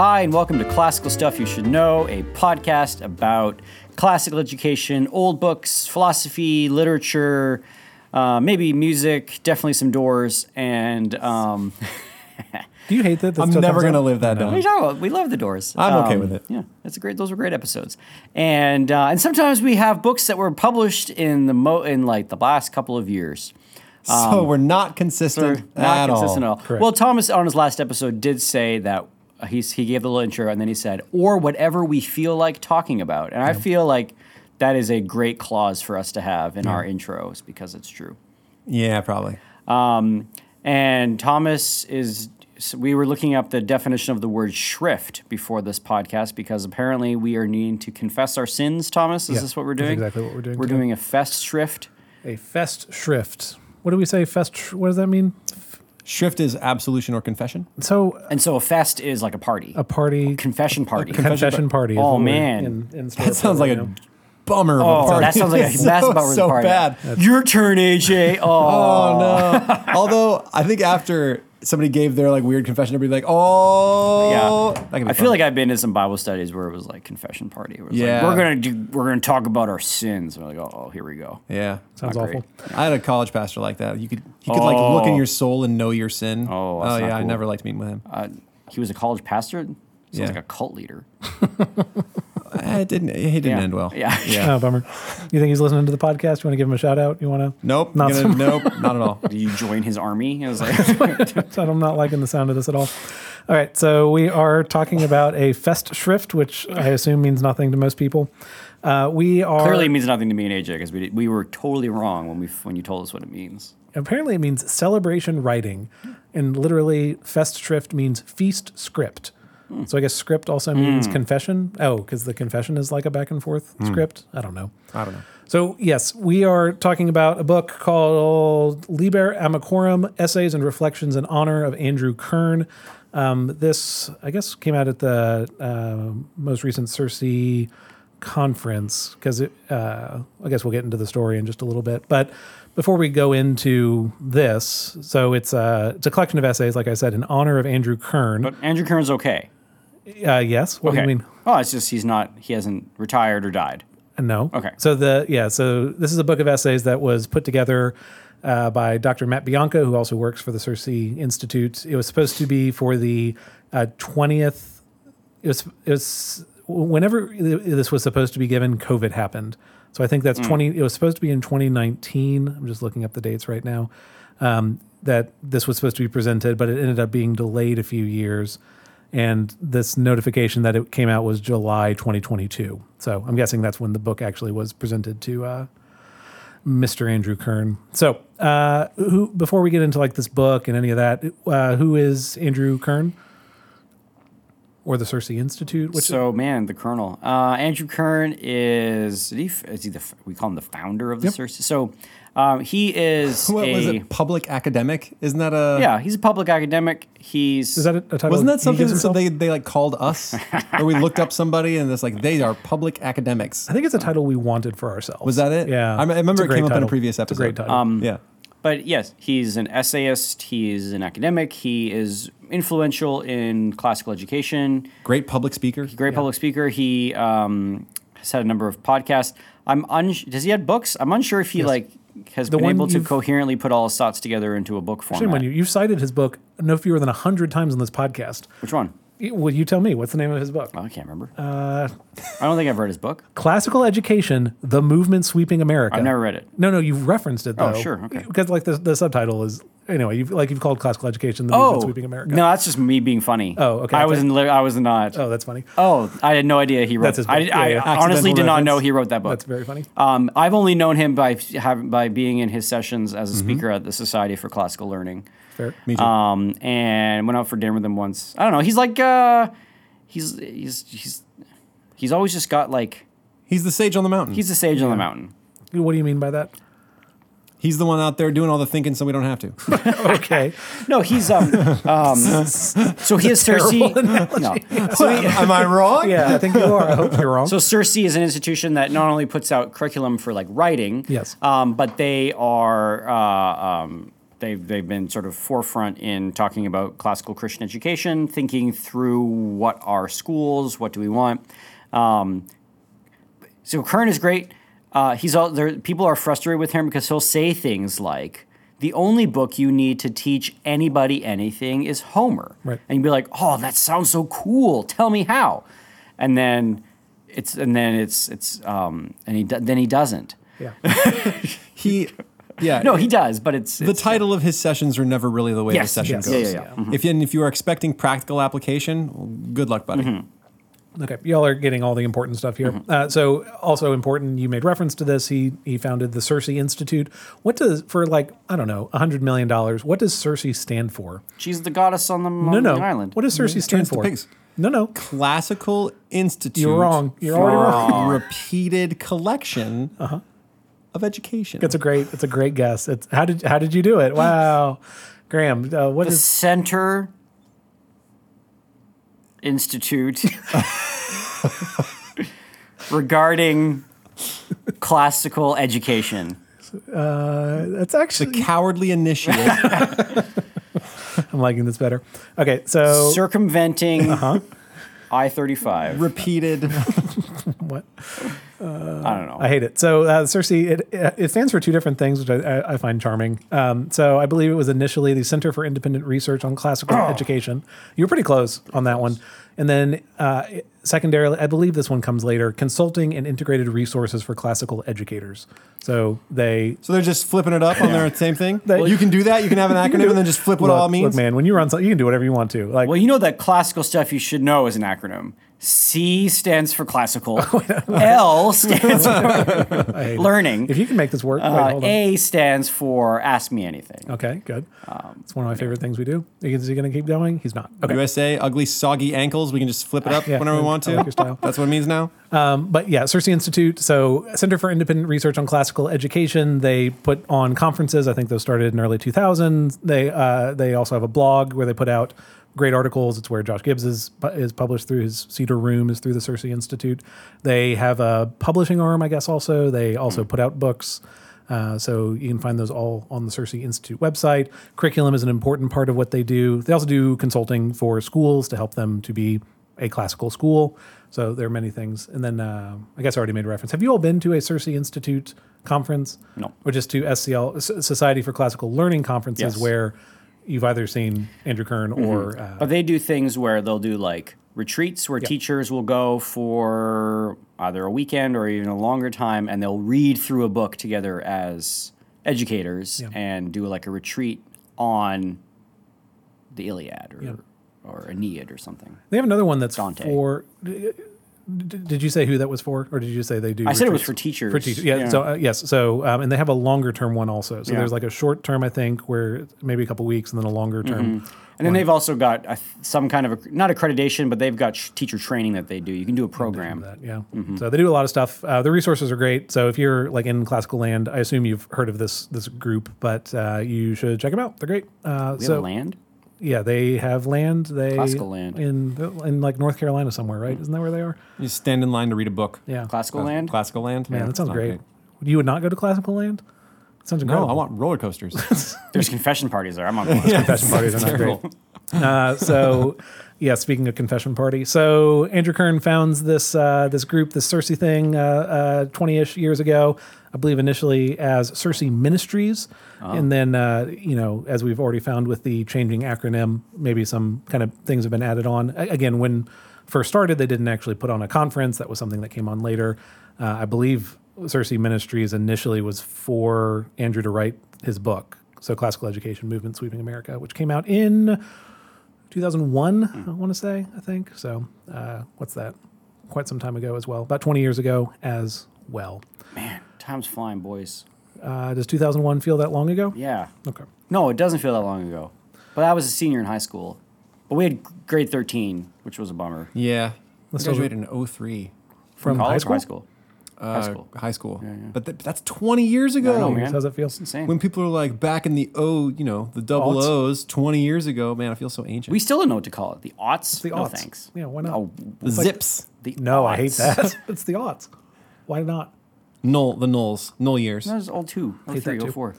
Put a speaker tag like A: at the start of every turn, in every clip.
A: Hi, and welcome to Classical Stuff You Should Know, a podcast about classical education, old books, philosophy, literature, uh, maybe music, definitely some doors, and um,
B: Do you hate that? that
C: I'm never gonna
B: out?
C: live that
A: what are
C: down.
A: you talking about? we love the doors.
C: I'm okay
A: Um,
C: with it.
A: Yeah, that's a great. Those were great episodes, and uh, and sometimes we have books that were published in the mo in like the last couple of years.
C: so we're not consistent
A: Not
C: at
A: consistent
C: all.
A: at all. Well, Thomas on his last episode did say that he's he gave the little intro and then he said, or whatever we feel like talking about. And I feel like that is a great clause for us to have in our intros because it's true.
C: Yeah, probably.
A: Um, and Thomas is. So we were looking up the definition of the word shrift before this podcast because apparently we are needing to confess our sins. Thomas, is
B: Yeah,
A: this what we're
B: that's
A: doing?
B: exactly what we're doing
A: We're
B: today.
A: doing a fest shrift.
B: A fest shrift. What do we say? Fest. sh- What does that mean?
C: Shrift is absolution or confession.
B: So
A: And so a fest is like a party,
B: a party,
A: confession party.
B: confession party. is
A: Oh,
B: what we're
A: man.
B: in, in store
C: That
B: for
C: sounds like
B: right
C: a
B: now.
C: Bummer of
A: Oh,
C: a party.
A: that sounds like a
C: It's
A: massive
C: so,
A: bummer
C: so
A: party.
C: bad.
A: Your turn, AJ. Oh,
C: Oh no! Although I think after somebody gave their like weird confession, everybody like, oh,
A: yeah.
C: that can be
A: I feel like I've been to some Bible studies where it was like confession party. Where it was
C: Yeah.
A: like, we're gonna do. We're gonna talk about our sins. And we're like, oh, oh, here we go.
C: yeah.
B: Sounds
A: Not
B: awful.
A: great.
C: I had a college pastor like that. You could he could like look in
A: Oh.
C: your soul and know your sin.
A: Oh, that's
C: oh
A: not
C: yeah. I never liked meeting with him.
A: Uh, he was a college pastor. Sounds
C: Yeah.
A: like a cult leader.
C: It didn't. He didn't
A: Yeah.
C: end well.
A: Yeah.
C: Yeah.
B: Oh, bummer. You think he's listening to the podcast? You want to give him a shout out? You want to?
C: Nope.
B: Not
C: gonna- nope. Not at all.
A: Do you join his army? I was like,
B: I'm not liking the sound of this at all. All right, so we are talking about a fest shrift, which I assume means nothing to most people. Uh, we are
A: clearly it means nothing to me and AJ because we did, we were totally wrong when we when you told us what it means.
B: apparently it means celebration writing, and literally fest shrift means feast script. So I guess script also means confession. Oh, because the confession is like a back and forth script. I don't know.
C: I don't know.
B: So, yes, we are talking about a book called Liber Amicorum Essays and Reflections in Honor of Andrew Kern. Um, this, I guess, came out at the uh, most recent Circe conference because uh, I guess we'll get into the story in just a little bit. But before we go into this, so it's a, it's a collection of essays, like I said, in honor of Andrew Kern.
A: But Andrew Kern's okay.
B: Uh, yes. What
A: Okay.
B: do you mean?
A: Oh, it's just he's not. He hasn't retired or died.
B: No.
A: Okay.
B: So the yeah, so this is a book of essays that was put together uh, by Dr. Matt Bianco, who also works for the Circe Institute. It was supposed to be for the twentieth. it was it was whenever this was supposed to be given, COVID happened. So I think that's twenty. It was supposed to be in 2019. I'm just looking up the dates right now. Um, that this was supposed to be presented, but it ended up being delayed a few years. And this notification that it came out was July 2022. So I'm guessing that's when the book actually was presented to uh, Mr. Andrew Kern. So uh, who before we get into like this book and any of that, uh, who is Andrew Kern? Or the Circe Institute? Which
A: so man, the Colonel, uh, Andrew Kern is is he, is he the we call him the founder of the Circe? So um, he is
C: What
A: a
C: was it? Public academic? Isn't that a?
A: yeah he's a public academic. He's
B: is that a, a title?
C: Wasn't that something that
B: himself?
C: they, they like called us, or we looked up somebody and it's like they are public academics?
B: I think it's a title we wanted for ourselves.
C: Was that it?
B: Yeah.
C: I, I remember it came
B: great
C: up in a
B: title.
C: previous
B: It's a
C: episode.
B: great title.
A: Um,
C: Yeah.
A: But yes, he's an essayist. He's an academic. He is influential in classical education.
C: Great public speaker.
A: Great public speaker. He um, has had a number of podcasts. I'm un- does he have books? I'm unsure if he like has been able to coherently put all his thoughts together into a book form.
B: Shame
A: format.
B: on you. You've cited his book no fewer than 100 times on this podcast.
A: Which one?
B: Well, you tell me. What's the name of his book?
A: Oh, I can't remember. Uh, I don't think I've read his book.
B: Classical Education, The Movement Sweeping America.
A: I've never read it.
B: No, no, you've referenced it though.
A: Oh, sure, okay.
B: Because like the, the subtitle is anyway, you've like you've called classical education the movement sweeping America.
A: Oh, no, that's just me being funny.
B: Oh, okay,
A: I
B: I
A: was in. I was not.
B: Oh, that's funny.
A: Oh, I had no idea he wrote.
B: That's his
A: I,
B: book. Yeah,
A: I
B: yeah.
A: honestly
C: Accidental
A: did not know he wrote that book.
B: That's very funny.
A: Um, I've only known him by by being in his sessions as a
B: Mm-hmm.
A: speaker at the Society for Classical Learning.
B: Fair.
C: Me too.
A: Um, and went out for dinner with him once. I don't know. He's like, uh, he's he's he's he's always just got like
C: He's the sage on the mountain.
A: he's
C: He's,
A: the sage on the mountain.
B: What do you mean by that?
C: He's the one out there doing all the thinking, so we don't have to.
B: Okay.
A: No, he's um, um so he has Circe. No. So, he-
C: Am I wrong?
B: yeah, I think you are. I hope you're wrong.
A: so Circe is an institution that not only puts out curriculum for like writing,
B: Yes.
A: um, but they are uh, um, they've they've been sort of forefront in talking about classical Christian education, thinking through what are schools, what do we want. Um, so Kern is great. Uh, he's all there. People are frustrated with him because he'll say things like, "The only book you need to teach anybody anything is Homer,"
B: Right.
A: and you'd be like, "Oh, that sounds so cool. Tell me how." And then it's and then it's it's um, and he then he doesn't.
B: Yeah.
C: He, yeah.
A: No, he does, but it's,
C: The
A: it's
C: title of his sessions are never really the way
A: Yes,
C: the session
B: yes.
C: goes.
A: Yeah, yeah, yeah.
C: If you, and if you are expecting practical application, well, good luck, buddy.
A: Mm-hmm.
B: Okay, y'all are getting all the important stuff here. Uh, so, also important, you made reference to this. He he founded the Circe Institute. What does for like I don't know, a hundred million dollars? What does Circe stand for?
A: she's the goddess on the,
B: No,
A: on
B: no.
A: the island.
B: What does Circe stand for?
C: pigs.
B: No, no.
C: Classical Institute.
B: You're wrong. You're already wrong.
C: Repeated collection
B: Uh-huh.
C: Of education.
B: It's a great. It's a great guess. It's how did how did you do it? Wow, Graham. Uh, what
A: the
B: is
A: Center Institute regarding classical education.
B: uh, that's actually the
C: Cowardly initiate.
B: I'm liking this better. Okay, so
A: Circumventing
B: Uh-huh.
A: I 35.
C: repeated.
B: what?
A: I don't know.
B: I hate it. So uh, Circe, it, it stands for two different things, which I, I, I find charming. Um, so I believe it was initially the Center for Independent Research on Classical Education. You were pretty close on that one. And then uh, secondarily, I believe this one comes later, Consulting and Integrated Resources for Classical Educators. So they
C: So they're just flipping it up on their same thing.
B: That-
C: you can do that. You can have an acronym and then just flip what
B: look,
C: all it means.
B: look, man, when you run something, you can do whatever you want to. Like,
A: well, you know that classical stuff you should know is an acronym. C stands for classical. L stands for
B: I hate it.
A: learning.
B: if you can make this work,
A: Uh,
B: hold on.
A: A stands for ask me anything.
B: Okay, good.
A: Um,
B: it's one of my favorite things we do. Is he going to keep going? He's not. Okay.
C: USA, ugly, soggy ankles. We can just flip it up
B: Yeah,
C: whenever we want to.
B: like your style.
C: That's what it means now.
B: but yeah, Circe Institute. So Center for Independent Research on Classical Education. They put on conferences. I think those started in early 2000s. They uh, they also have a blog where they put out great articles. It's where Josh Gibbs is is published through his Cedar Room is through the Circe Institute. They have a publishing arm, I guess. Also, they also put out books. Uh, so you can find those all on the Circe Institute website. Curriculum is an important part of what they do. They also do consulting for schools to help them to be a classical school. So there are many things. And then uh, I guess I already made reference. Have you all been to a Circe Institute conference?
A: No.
B: Or just to SCL, Society for Classical Learning conferences
A: Yes.
B: where you've either seen Andrew Kern or uh,
A: But they do things where they'll do like retreats where teachers will go for either a weekend or even a longer time and they'll read through a book together as educators and do like a retreat on the Iliad or, or Aeneid or something.
B: they have another one that's
A: Dante.
B: for. Did you say who that was for, or did you say they do?
A: I said it was for teachers.
B: For teachers, yeah.
A: Yeah.
B: So uh, yes, so um, and they have a longer term one also. So
A: Yeah.
B: there's like a short term, I think, where maybe a couple weeks, and then a longer term.
A: And then they've also got a, some kind of, a, not accreditation, but they've got sh- teacher training that they do. You can do a program.
B: that. Yeah.
A: Mm-hmm.
B: So they do a lot of stuff. Uh, the resources are great. So if you're like in classical land, I assume you've heard of this this group, but uh, you should check them out. They're great. Uh,
A: We
B: so
A: land?
B: Yeah, they have land. They
A: Classical land.
B: in in like North Carolina somewhere, right? Isn't that where they are?
C: You stand in line to read a book.
B: Yeah.
A: Classical land?
C: Classical land.
B: Man,
C: Yeah,
B: that sounds
C: not
B: great. You would not go to classical land? sounds
C: No,
B: incredible.
C: I want roller coasters.
A: There's confession parties there. I'm on board.
B: confession parties are not great. Uh, so, yeah. Speaking of confession party, so Andrew Kern founds this uh, this group, this Circe thing, twenty ish years ago. I believe initially as Circe Ministries, and then uh, you know, as we've already found with the changing acronym, maybe some kind of things have been added on. A- Again, when first started, they didn't actually put on a conference. That was something that came on later. Uh, I believe Circe Ministries initially was for Andrew to write his book. So, Classical Education Movement Sweeping America, which came out in 2001, I want to say, I think. So, uh, what's that? Quite some time ago as well. About 20 years ago as well.
A: Man, time's flying, boys.
B: Uh, does 2001 feel that long ago?
A: Yeah.
B: Okay.
A: No, it doesn't feel that long ago. But I was a senior in high school. But we had grade 13, which was a bummer.
C: yeah. I
B: Let's talk-
C: graduated in 03.
B: From high
A: college
B: school?
A: high school?
C: Uh,
A: High school.
C: High school.
A: yeah.
C: But th- that's 20 years ago.
A: I know, man.
B: How's that feel?
A: Insane.
C: When people are like back in the O, you know, the double
B: Aughts.
C: O's 20 years ago, man, I feel so ancient.
A: we still don't know what to call it. The aughts?
B: The
A: no,
B: aughts.
A: thanks.
B: Yeah, why not?
A: Oh,
C: the zips.
A: the
B: No, I hate that. it's the odds. Why not?
C: Null, the nulls, null years.
A: That was all two. Oh, three,
B: that
A: oh,
B: too.
A: four.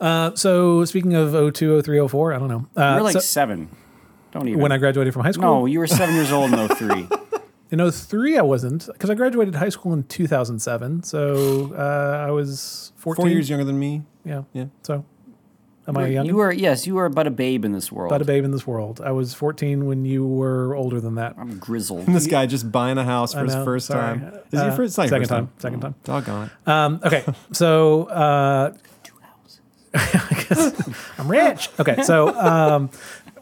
B: Uh, so speaking of 02, 03, 04, I don't know. Uh,
A: You're like
B: so-
A: seven. Don't even.
B: when I graduated from high school.
A: no, you were seven years old in 03.
B: In 03, I wasn't because I graduated high school in 2007. So uh, I was 14.
C: Four years younger than me.
B: Yeah.
C: Yeah.
B: So am I young?
A: You were yes, you were but a babe in this world.
B: But a babe in this world. I was 14 when you were older than that.
A: I'm grizzled.
C: This guy just buying a house for
B: I
C: his first
B: sorry.
C: time. Is it your
B: Uh,
C: first? It's not your
B: second
C: first
B: time, second time.
C: Doggone it.
B: Um, okay, so uh, I guess I'm rich. Okay, so um,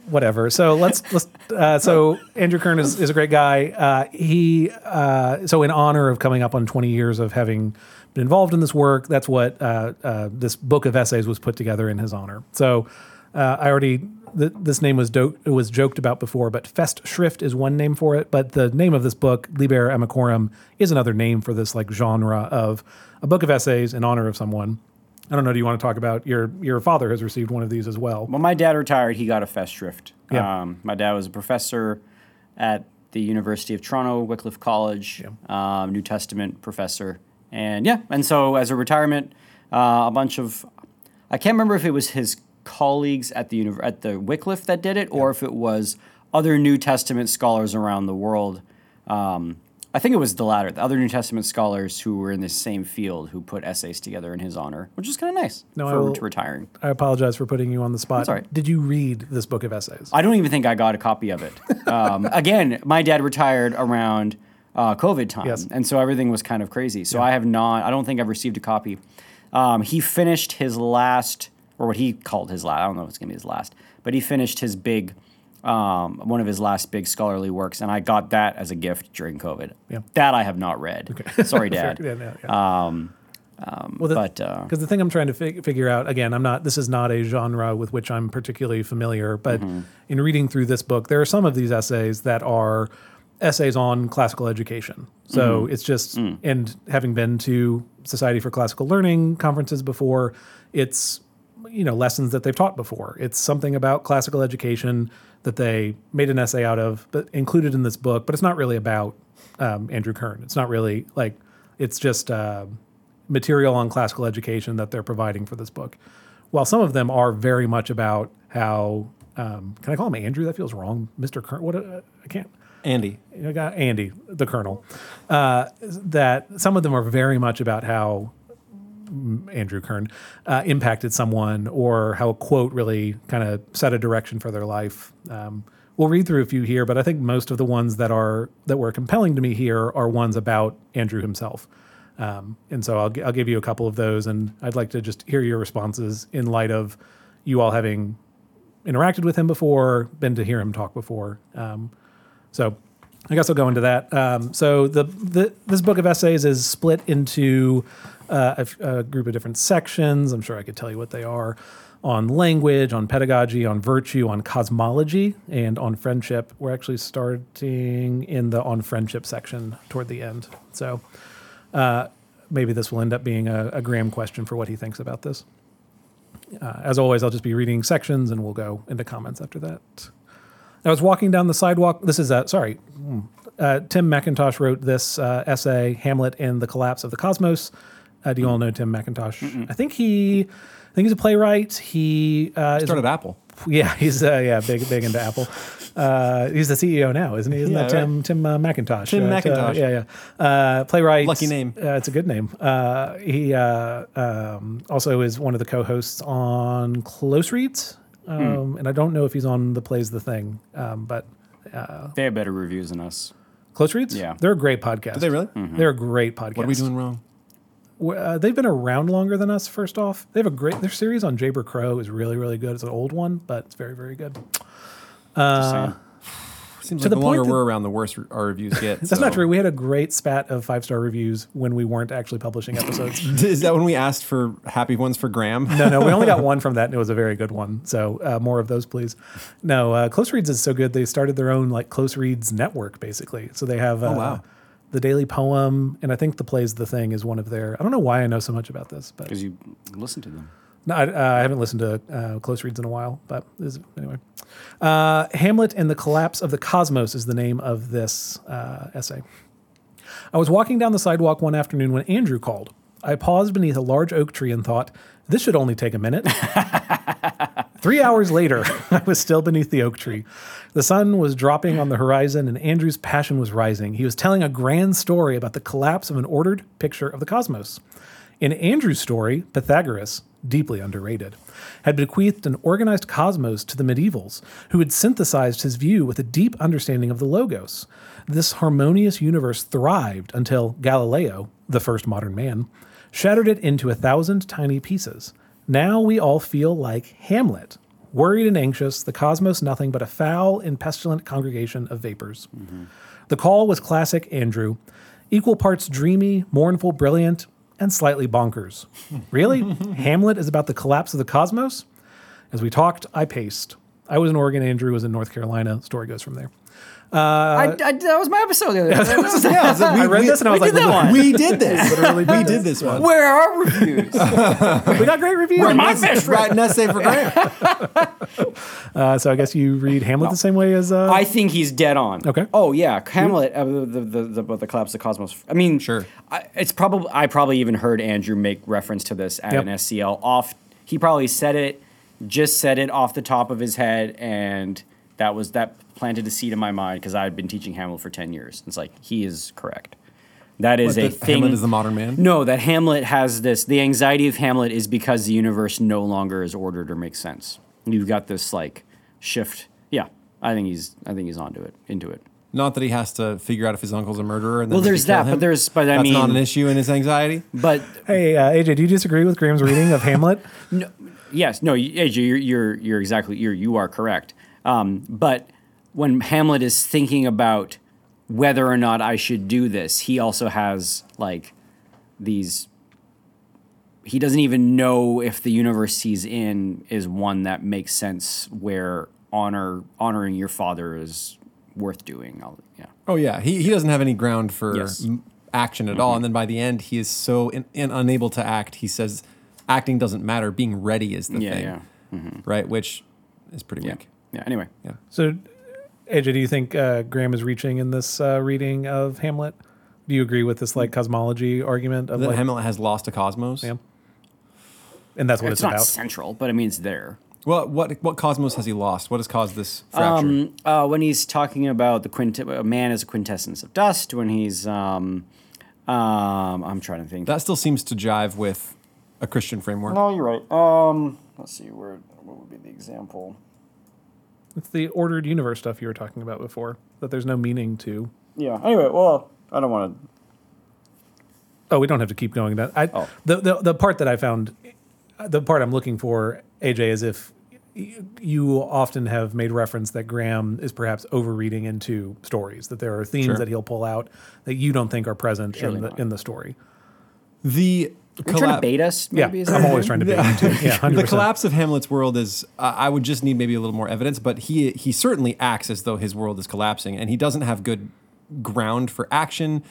B: whatever. So let's let's. Uh, so Andrew Kern is, is a great guy. Uh, he uh, so in honor of coming up on 20 years of having been involved in this work, that's what uh, uh, this book of essays was put together in his honor. So uh, I already. Th- this name was do- it was joked about before, but Festschrift is one name for it. But the name of this book, Liber Amicorum, is another name for this like genre of a book of essays in honor of someone. I don't know. Do you want to talk about your your father has received one of these as well?
A: When my dad retired, he got a Festschrift.
B: Yeah.
A: Um, my dad was a professor at the University of Toronto, Wycliffe College, um, New Testament professor. And yeah, and so as a retirement, uh, a bunch of, I can't remember if it was his colleagues at the univ- at the Wycliffe that did it, or if it was other New Testament scholars around the world. Um, I think it was the latter, the other New Testament scholars who were in the same field who put essays together in his honor, which is kind of nice
B: No, I
A: for
B: will-
A: retiring.
B: I apologize for putting you on the spot.
A: That's all right.
B: Did you read this book of essays?
A: I don't even think I got a copy of it. Um, again, my dad retired around uh, COVID time,
B: Yes.
A: and so everything was kind of crazy. So I have not. I don't think I've received a copy. Um, he finished his last, or what he called his last. I don't know if it's gonna be his last, but he finished his big, um, one of his last big scholarly works, and I got that as a gift during COVID.
B: Yeah.
A: That I have not read. Okay. Sorry, Dad.
B: Yeah, yeah, yeah.
A: Um,
B: well, the,
A: but uh,
B: because the thing I'm trying to fig- figure out again, I'm not. This is not a genre with which I'm particularly familiar. But
A: Mm-hmm.
B: in reading through this book, there are some of these essays that are essays on classical education. So
A: Mm-hmm.
B: it's just
A: Mm.
B: and having been to Society for Classical Learning conferences before, it's you know lessons that they've taught before. It's something about classical education that they made an essay out of, but included in this book. But it's not really about um, Andrew Kern. It's not really like it's just. Uh, material on classical education that they're providing for this book. While some of them are very much about how um, can I call him Andrew? That feels wrong, Mister Kern. What uh, I can't.
C: Andy.
B: Andy, the Colonel. Uh, that some of them are very much about how mm, Andrew Kern uh, impacted someone, or how a quote really kind of set a direction for their life. Um, we'll read through a few here, but I think most of the ones that are that were compelling to me here are ones about Andrew himself. Um, and so I'll, gi- I'll give you a couple of those, and I'd like to just hear your responses in light of you all having interacted with him before, been to hear him talk before. Um, so I guess I'll go into that. Um, so the, the this book of essays is split into uh, a, a group of different sections. I'm sure I could tell you what they are on language, on pedagogy, on virtue, on cosmology, and on friendship. We're actually starting in the on friendship section toward the end. So uh, maybe this will end up being a, a Graham question for what he thinks about this. Uh, as always, I'll just be reading sections and we'll go into comments after that. I was walking down the sidewalk. This is uh, sorry. Uh, Tim McIntosh wrote this uh, essay, "Hamlet and the Collapse of the Cosmos." Uh, do you all know Tim McIntosh? I think he, I think he's a playwright. He uh, is,
C: Started Apple.
B: yeah, he's uh, yeah big big into Apple. Uh, he's the CEO now, isn't he? Isn't
C: Yeah,
B: that Tim Tim uh, McIntosh?
C: Tim
B: Uh,
C: McIntosh.
B: yeah, yeah. Uh, playwright.
C: Lucky name.
B: Uh, it's a good name. Uh, he uh, um, also is one of the co-hosts on Close Reads, um, and I don't know if he's on the Plays the Thing, um, but
A: they have better reviews than us.
B: Close Reads.
A: Yeah.
B: they're a great podcast.
C: Did they really?
B: They're a great podcast.
C: What are we doing wrong?
B: Uh, they've been around longer than us. First off, they have a great. Their series on Jayber Crow is really really good. It's an old one, but it's very very good.
A: Just saying.
C: Seems
B: to
C: like
B: the
C: the, longer
B: point that-
C: we're around, the worse our reviews get.
B: That's not true. We had a great spat of five star reviews when we weren't actually publishing episodes.
C: Is that when we asked for happy ones for Graham?
B: no, no, we only got one from that, and it was a very good one. So uh, more of those, please. No, uh, Close Reads is so good. They started their own like Close Reads network, basically. So they have uh,
C: wow.
B: the Daily Poem, and I think the Plays the Thing is one of their. I don't know why I know so much about this, but
A: Because you listen to them.
B: No, I, uh, I haven't listened to uh, Close Reads in a while. But anyway, uh, Hamlet and the Collapse of the Cosmos is the name of this uh, essay. I was walking down the sidewalk one afternoon when Andrew called. I paused beneath a large oak tree and thought, this should only take a minute. Three hours later, I was still beneath the oak tree. The sun was dropping on the horizon, and Andrew's passion was rising. He was telling a grand story about the collapse of an ordered picture of the cosmos. In Andrew's story, Pythagoras, deeply underrated, had bequeathed an organized cosmos to the medievals, who had synthesized his view with a deep understanding of the Logos. This harmonious universe thrived until Galileo, the first modern man, shattered it into a thousand tiny pieces. Now we all feel like Hamlet, worried and anxious, the cosmos nothing but a foul and pestilent congregation of vapors. Mm-hmm. The call was classic Andrew, equal parts dreamy, mournful, brilliant, and slightly bonkers. Really? Hamlet is about the collapse of the cosmos? As we talked, I paced. I was in Oregon, Andrew was in North Carolina. Story goes from there.
A: I, I- that was my episode the other day.
C: Yeah, so we,
B: I read
C: we-
B: this and I was
A: we
B: like,
A: did that one.
C: we did this.
B: Literally
C: we did this one.
A: Where are our reviews?
B: we got great reviews.
A: Where my best
C: Right,
A: friend?
C: an essay for Grant.
B: Uh, so I guess you read Hamlet the same way as. Uh,
A: I think he's dead on.
B: Okay.
A: Oh yeah, Hamlet. Uh, the, the, the, the, about the collapse of the cosmos. I mean,
C: Sure.
A: I, it's probably I probably even heard Andrew make reference to this at
B: Yep.
A: an SCL. Off, he probably said it, just said it off the top of his head, and that was that planted a seed in my mind because I had been teaching Hamlet for ten years. It's like he is correct. That is
C: What,
A: a thing.
C: Hamlet is the modern man?
A: No, that Hamlet has this. The anxiety of Hamlet is because the universe no longer is ordered or makes sense. You've got this like shift. Yeah, I think he's. I think he's onto it. Into it.
C: Not that he has to figure out if his uncle's a murderer. And then
A: Well, there's
C: can kill
A: that, but there's- but I
C: That's
A: mean-
C: not an issue in his anxiety.
A: But
B: hey, uh, AJ, do you disagree with Graham's reading of Hamlet?
A: No, yes, no, AJ, you're you're, you're exactly you're you are correct. Um, but when Hamlet is thinking about whether or not I should do this, he also has like these. He doesn't even know if the universe he's in is one that makes sense, where honor honoring your father is worth doing. I'll, yeah.
C: Oh yeah, he he doesn't have any ground for
A: Yes. Mm-hmm.
C: m- action at all. And then by the end, he is so in, in, unable to act. He says, "Acting doesn't matter. Being ready is the
A: Yeah,
C: thing."
A: yeah.
C: Right, which is pretty
A: Yeah.
C: weak.
A: Yeah. Anyway.
C: Yeah.
B: So, AJ, do you think uh, Graham is reaching in this uh, reading of Hamlet? Do you agree with this like cosmology argument of
C: That
B: like,
C: Hamlet has lost a cosmos.
B: Yeah. and that's what
A: It's,
B: it's,
A: not
B: about?
A: central, but I mean it's there.
C: Well, what what cosmos has he lost? What has caused this fracture?
A: Um, uh, when he's talking about the quint- a man as a quintessence of dust, when he's, um, um, I'm trying to think.
C: that still seems to jive with a Christian framework.
A: no, you're right. Um, let's see where what would be the example.
B: It's the ordered universe stuff you were talking about before. That there's no meaning to.
A: Yeah. Anyway, well, I don't want to.
B: Oh, we don't have to keep going. That I
A: Oh.
B: the, the the part that I found, the part I'm looking for, AJ, is if you often have made reference that Graham is perhaps overreading into stories. That there are themes
C: Sure.
B: that he'll pull out that you don't think are present
A: Surely
B: in the
A: not.
B: in the story.
C: The
A: You're trying to bait us. Maybe
B: yeah,
A: is
B: I'm always trying to bait you too. Yeah, 100%.
C: the collapse of Hamlet's world is. Uh, I would just need maybe a little more evidence, but he he certainly acts as though his world is collapsing, and he doesn't have good ground for action.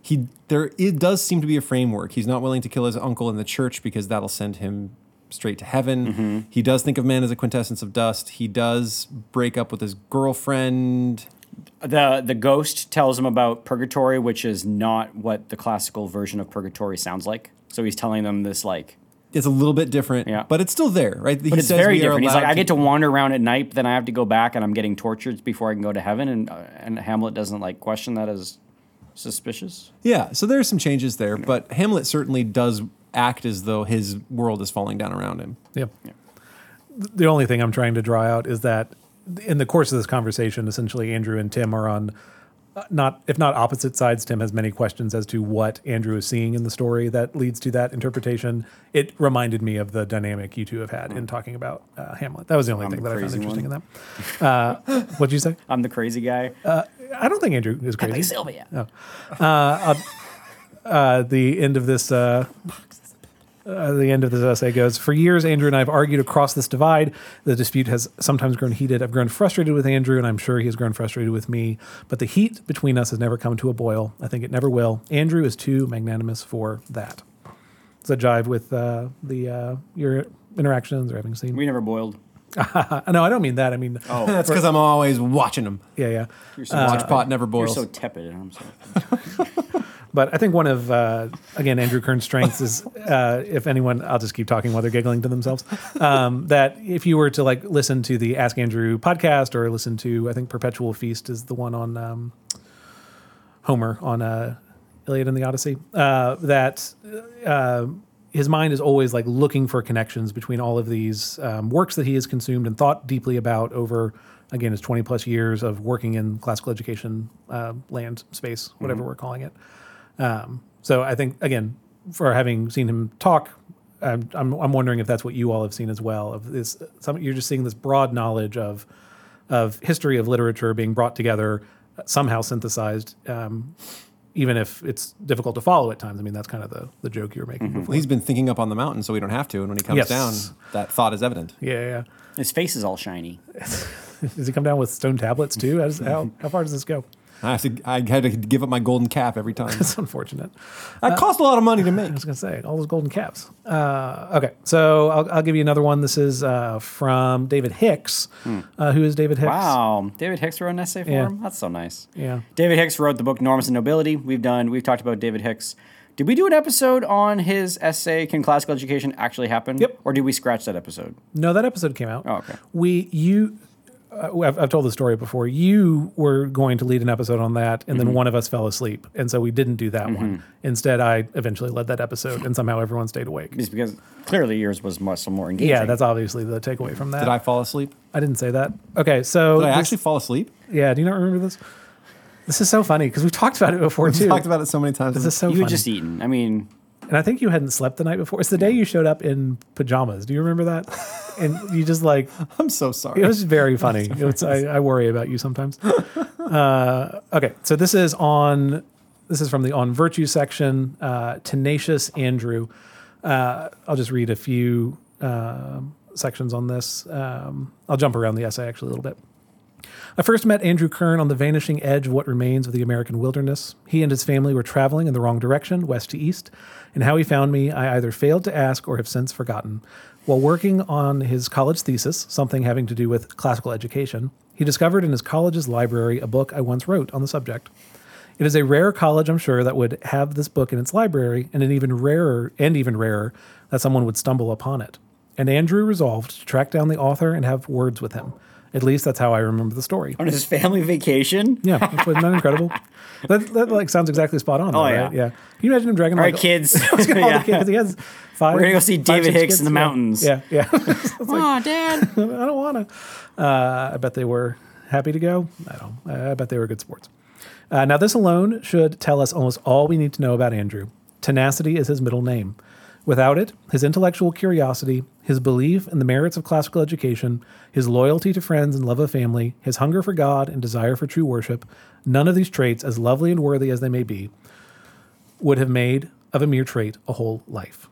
C: He there it does seem to be a framework. He's not willing to kill his uncle in the church because that'll send him straight to heaven.
A: Mm-hmm.
C: He does think of man as a quintessence of dust. He does break up with his girlfriend.
A: The the ghost tells him about purgatory, which is not what the classical version of purgatory sounds like. So he's telling them this like,
C: It's a little bit different,
A: Yeah.
C: but it's still there, right? He
A: but it's
C: says
A: very different. He's like,
C: allowed
A: I get to wander around at night, but then I have to go back, and I'm getting tortured before I can go to heaven. And uh, and Hamlet doesn't like question that as suspicious.
C: Yeah, so there's some changes there, but Hamlet certainly does act as though his world is falling down around him.
B: Yeah. The only thing I'm trying to draw out is that in the course of this conversation, essentially Andrew and Tim are on not if not opposite sides. Tim has many questions as to what Andrew is seeing in the story that leads to that interpretation. It reminded me of the dynamic you two have had in talking about uh, Hamlet. That was the only
A: I'm
B: thing
A: the
B: that I found interesting in that. Uh, what'd you say?
A: I'm the crazy guy.
B: I don't think Andrew is crazy.
A: Sylvia.
B: uh, the end of this uh, uh, the end of this essay goes for years andrew and i have argued across this divide the dispute has sometimes grown heated i've grown frustrated with andrew and i'm sure he has grown frustrated with me but the heat between us has never come to a boil i think it never will andrew is too magnanimous for that does that jive with uh, the uh, your interactions or having seen
A: We never boiled.
B: uh, no i don't mean that i mean
A: Oh,
C: That's because I'm always watching them.
B: yeah yeah
A: you're so,
C: Watch pot never
A: you're
C: boils.
A: so tepid. I'm sorry.
B: But I think one of uh, again Andrew Kern's strengths is uh, if anyone, I'll just keep talking while they're giggling to themselves. Um, that if you were to like listen to the Ask Andrew podcast or listen to I think Perpetual Feast is the one on um, Homer on uh, Iliad and the Odyssey. Uh, that uh, his mind is always like looking for connections between all of these um, works that he has consumed and thought deeply about over again his 20 plus years of working in classical education uh, land space whatever we're calling it um, so i think again for having seen him talk I'm, I'm, I'm wondering if that's what you all have seen as well of this some, you're just seeing this broad knowledge of of history of literature being brought together somehow synthesized um, even if it's difficult to follow at times i mean that's kind of the, the joke you were making before
C: Well, he's been thinking up on the mountain, so we don't have to. And when he comes
B: Yes.
C: down, that thought is evident.
B: yeah yeah
A: His face is all shiny.
B: Does he come down with stone tablets too? How, does, how, how far does this go?
C: I have to. I had to give up my golden cap every time.
B: That's unfortunate.
C: That cost a lot of money to make.
B: I was going to say all those golden caps. Uh, okay, so I'll, I'll give you another one. This is uh, from David Hicks. Uh, who is David Hicks?
A: Wow, David Hicks wrote an essay for
B: Yeah.
A: him. That's so nice.
B: Yeah.
A: David Hicks wrote the book Norms and Nobility. We've done. We've talked about David Hicks. Did we do an episode on his essay? Can classical education actually happen?
B: Yep.
A: Or did we scratch that episode?
B: No, that episode came out.
A: Oh, okay.
B: We you. Uh, I've, I've told the story before. You were going to lead an episode on that, and
A: Mm-hmm.
B: then one of us fell asleep, and so we didn't do that one. Instead, I eventually led that episode, and somehow everyone stayed awake.
A: Just because clearly yours was much more engaging.
B: Yeah, that's obviously the takeaway from that.
C: Did I fall asleep?
B: I didn't say that. Okay, so
C: Did I
B: this-
C: actually fall asleep?
B: yeah. Do you not remember this? This is so funny because we've talked about it before too.
C: We
B: too.
C: talked about it so many times.
B: this is so
A: you
B: funny.
A: had just eaten. I mean,
B: and I think you hadn't slept the night before. It's the day you showed up in pajamas. Do you remember that? and you just like
C: I'm so sorry.
B: it was very funny. It was, I, I worry about you sometimes. Uh, okay, so this is on. This is from the on virtue section. Uh, Tenacious Andrew. Uh, I'll just read a few um sections on this. Um, I'll jump around the essay actually a little bit. I first met Andrew Kern on the vanishing edge of what remains of the American wilderness. He and his family were traveling in the wrong direction, west to east, and how he found me, I either failed to ask or have since forgotten. While working on his college thesis, something having to do with classical education, he discovered in his college's library a book I once wrote on the subject. It is a rare college, I'm sure, that would have this book in its library, and an even rarer, and even rarer, that someone would stumble upon it. And Andrew resolved to track down the author and have words with him. At least that's how I remember the story.
A: on his family vacation.
B: Yeah, wasn't that incredible? That, that like sounds exactly spot on. though,
A: Oh, yeah.
B: right? yeah. Can you imagine him dragging
A: All
B: like
A: right, kids.
B: all the
A: Yeah.
B: kids? He has five.
A: We're gonna go see David Hicks
B: kids?
A: in the
B: Yeah.
A: mountains.
B: Yeah, yeah.
A: oh, Dad.
B: I don't want to. Uh, I bet they were happy to go. I don't. I bet they were good sports. Uh, now, this alone should tell us almost all we need to know about Andrew. Tenacity is his middle name. Without it, his intellectual curiosity, his belief in the merits of classical education, his loyalty to friends and love of family, his hunger for God and desire for true worship, none of these traits, as lovely and worthy as they may be, would have made of a mere trait a whole life.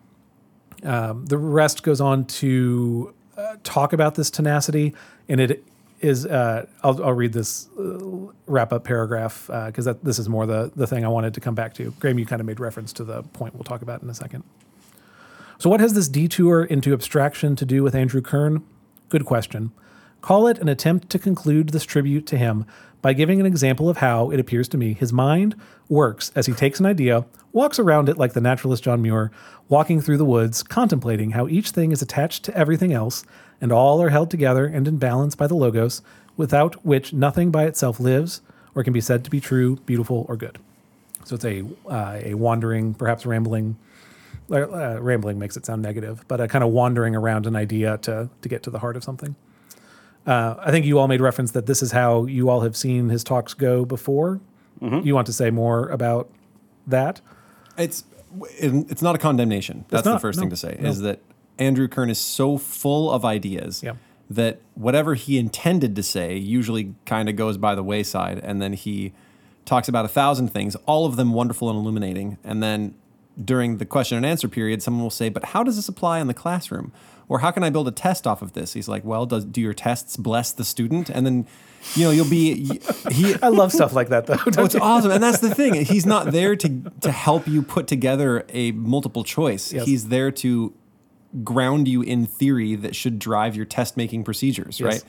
B: Um, the rest goes on to uh, talk about this tenacity, and it is. Uh, I'll, I'll read this uh, wrap up paragraph because that this is more the the thing I wanted to come back to. Graham, you kind of made reference to the point we'll talk about in a second. So, what has this detour into abstraction to do with Andrew Kern? Good question. Call it an attempt to conclude this tribute to him by giving an example of how, it appears to me, his mind works as he takes an idea, walks around it like the naturalist John Muir, walking through the woods, contemplating how each thing is attached to everything else, and all are held together and in balance by the Logos, without which nothing by itself lives or can be said to be true, beautiful, or good. So it's a, uh, a wandering, perhaps rambling uh, rambling makes it sound negative, but a kind of wandering around an idea to to get to the heart of something. Uh, I think you all made reference that this is how you all have seen his talks go before. You want to say more about that?
C: It's it's not a condemnation. That's the first
B: no,
C: thing to say.
B: no.
C: Is that Andrew Kern is so full of ideas
B: Yeah.
C: that whatever he intended to say usually kind of goes by the wayside, and then he talks about a thousand things, all of them wonderful and illuminating, and then during the question and answer period, someone will say, "But how does this apply in the classroom?" Or how can I build a test off of this? He's like, "Well, does do your tests bless the student?" And then, you know, you'll be he.
B: I love stuff like that, though.
C: Oh, it's awesome, and that's the thing. He's not there to to help you put together a multiple choice.
B: Yes.
C: He's there to ground you in theory that should drive your test making procedures.
B: Yes.
C: Right?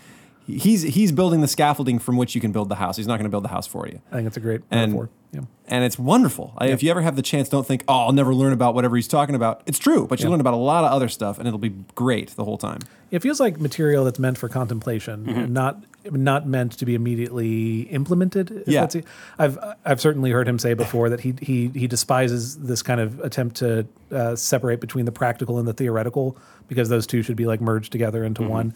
C: He's he's building the scaffolding from which you can build the house. He's not going to build the house for you.
B: I think it's a great
C: And-
B: metaphor. Yeah.
C: And it's wonderful. I- If you ever have the chance, don't think, oh, I'll never learn about whatever he's talking about. It's true, but you
B: Yeah.
C: learn about a lot of other stuff, and it'll be great the whole time.
B: It feels like material that's meant for contemplation,
C: Mm-hmm.
B: not not meant to be immediately implemented. if
C: Yeah.
B: I've I've certainly heard him say before that he he he despises this kind of attempt to uh, separate between the practical and the theoretical because those two should be like merged together into
C: Mm-hmm.
B: one.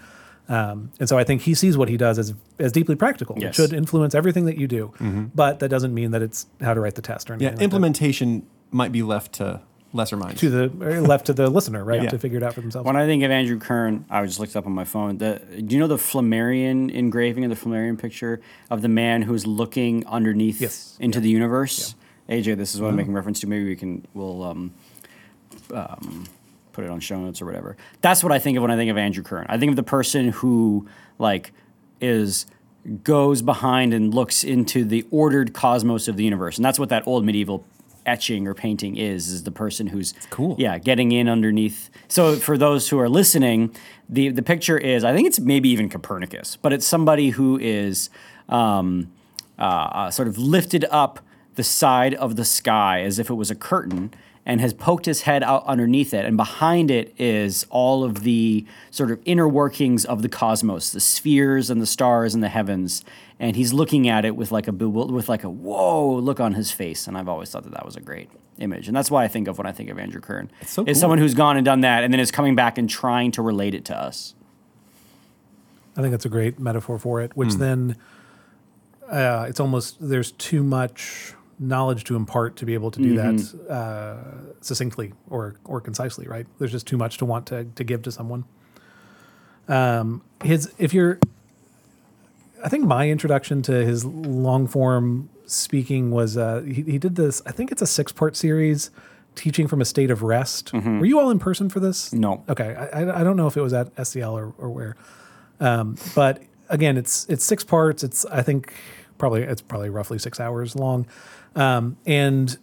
B: Um, and so I think he sees what he does as as deeply practical.
A: Yes.
B: It should influence everything that you do, but that doesn't mean that it's how to write the test or anything.
C: Yeah,
B: like that.
C: implementation might be left to lesser minds.
B: to the or left to the listener, right,
C: Yeah.
B: to figure it out for themselves.
A: When I think of Andrew Kern, I just looked up on my phone. The, do you know the Flammarion engraving of the Flammarion picture of the man who's looking underneath
B: Yes.
A: into the universe? AJ, this is what I'm making reference to. Maybe we can we'll um, um, put it on show notes or whatever. That's what I think of when I think of Andrew Kern. I think of the person who like is goes behind and looks into the ordered cosmos of the universe, and that's what that old medieval etching or painting is. Is the person who's
C: cool.
A: Yeah, getting in underneath. So for those who are listening, the the picture is I think it's maybe even Copernicus, but it's somebody who is um, uh, uh, sort of lifted up the side of the sky as if it was a curtain and has poked his head out underneath it. And behind it is all of the sort of inner workings of the cosmos the spheres and the stars and the heavens. And he's looking at it with like a bewil- with like a whoa look on his face. And i've always thought that that was a great image. And that's why i think of when i think of andrew kern.
C: So
A: is
C: cool.
A: someone who's gone and done that and then is coming back and trying to relate it to us.
B: I think that's a great metaphor for it, which then uh, it's almost there's too much knowledge to impart to be able to do that uh, succinctly or or concisely, right? There's just too much to want to, to give to someone. Um, his if you're, I think my introduction to his long form speaking was uh, he, he did this. I think it's a six part series, teaching from a state of rest. Were you all in person for this?
A: no
B: Okay, I, I- I don't know if it was at SCL or, or where, um, but again, it's it's six parts. It's I think probably it's probably roughly six hours long, um, and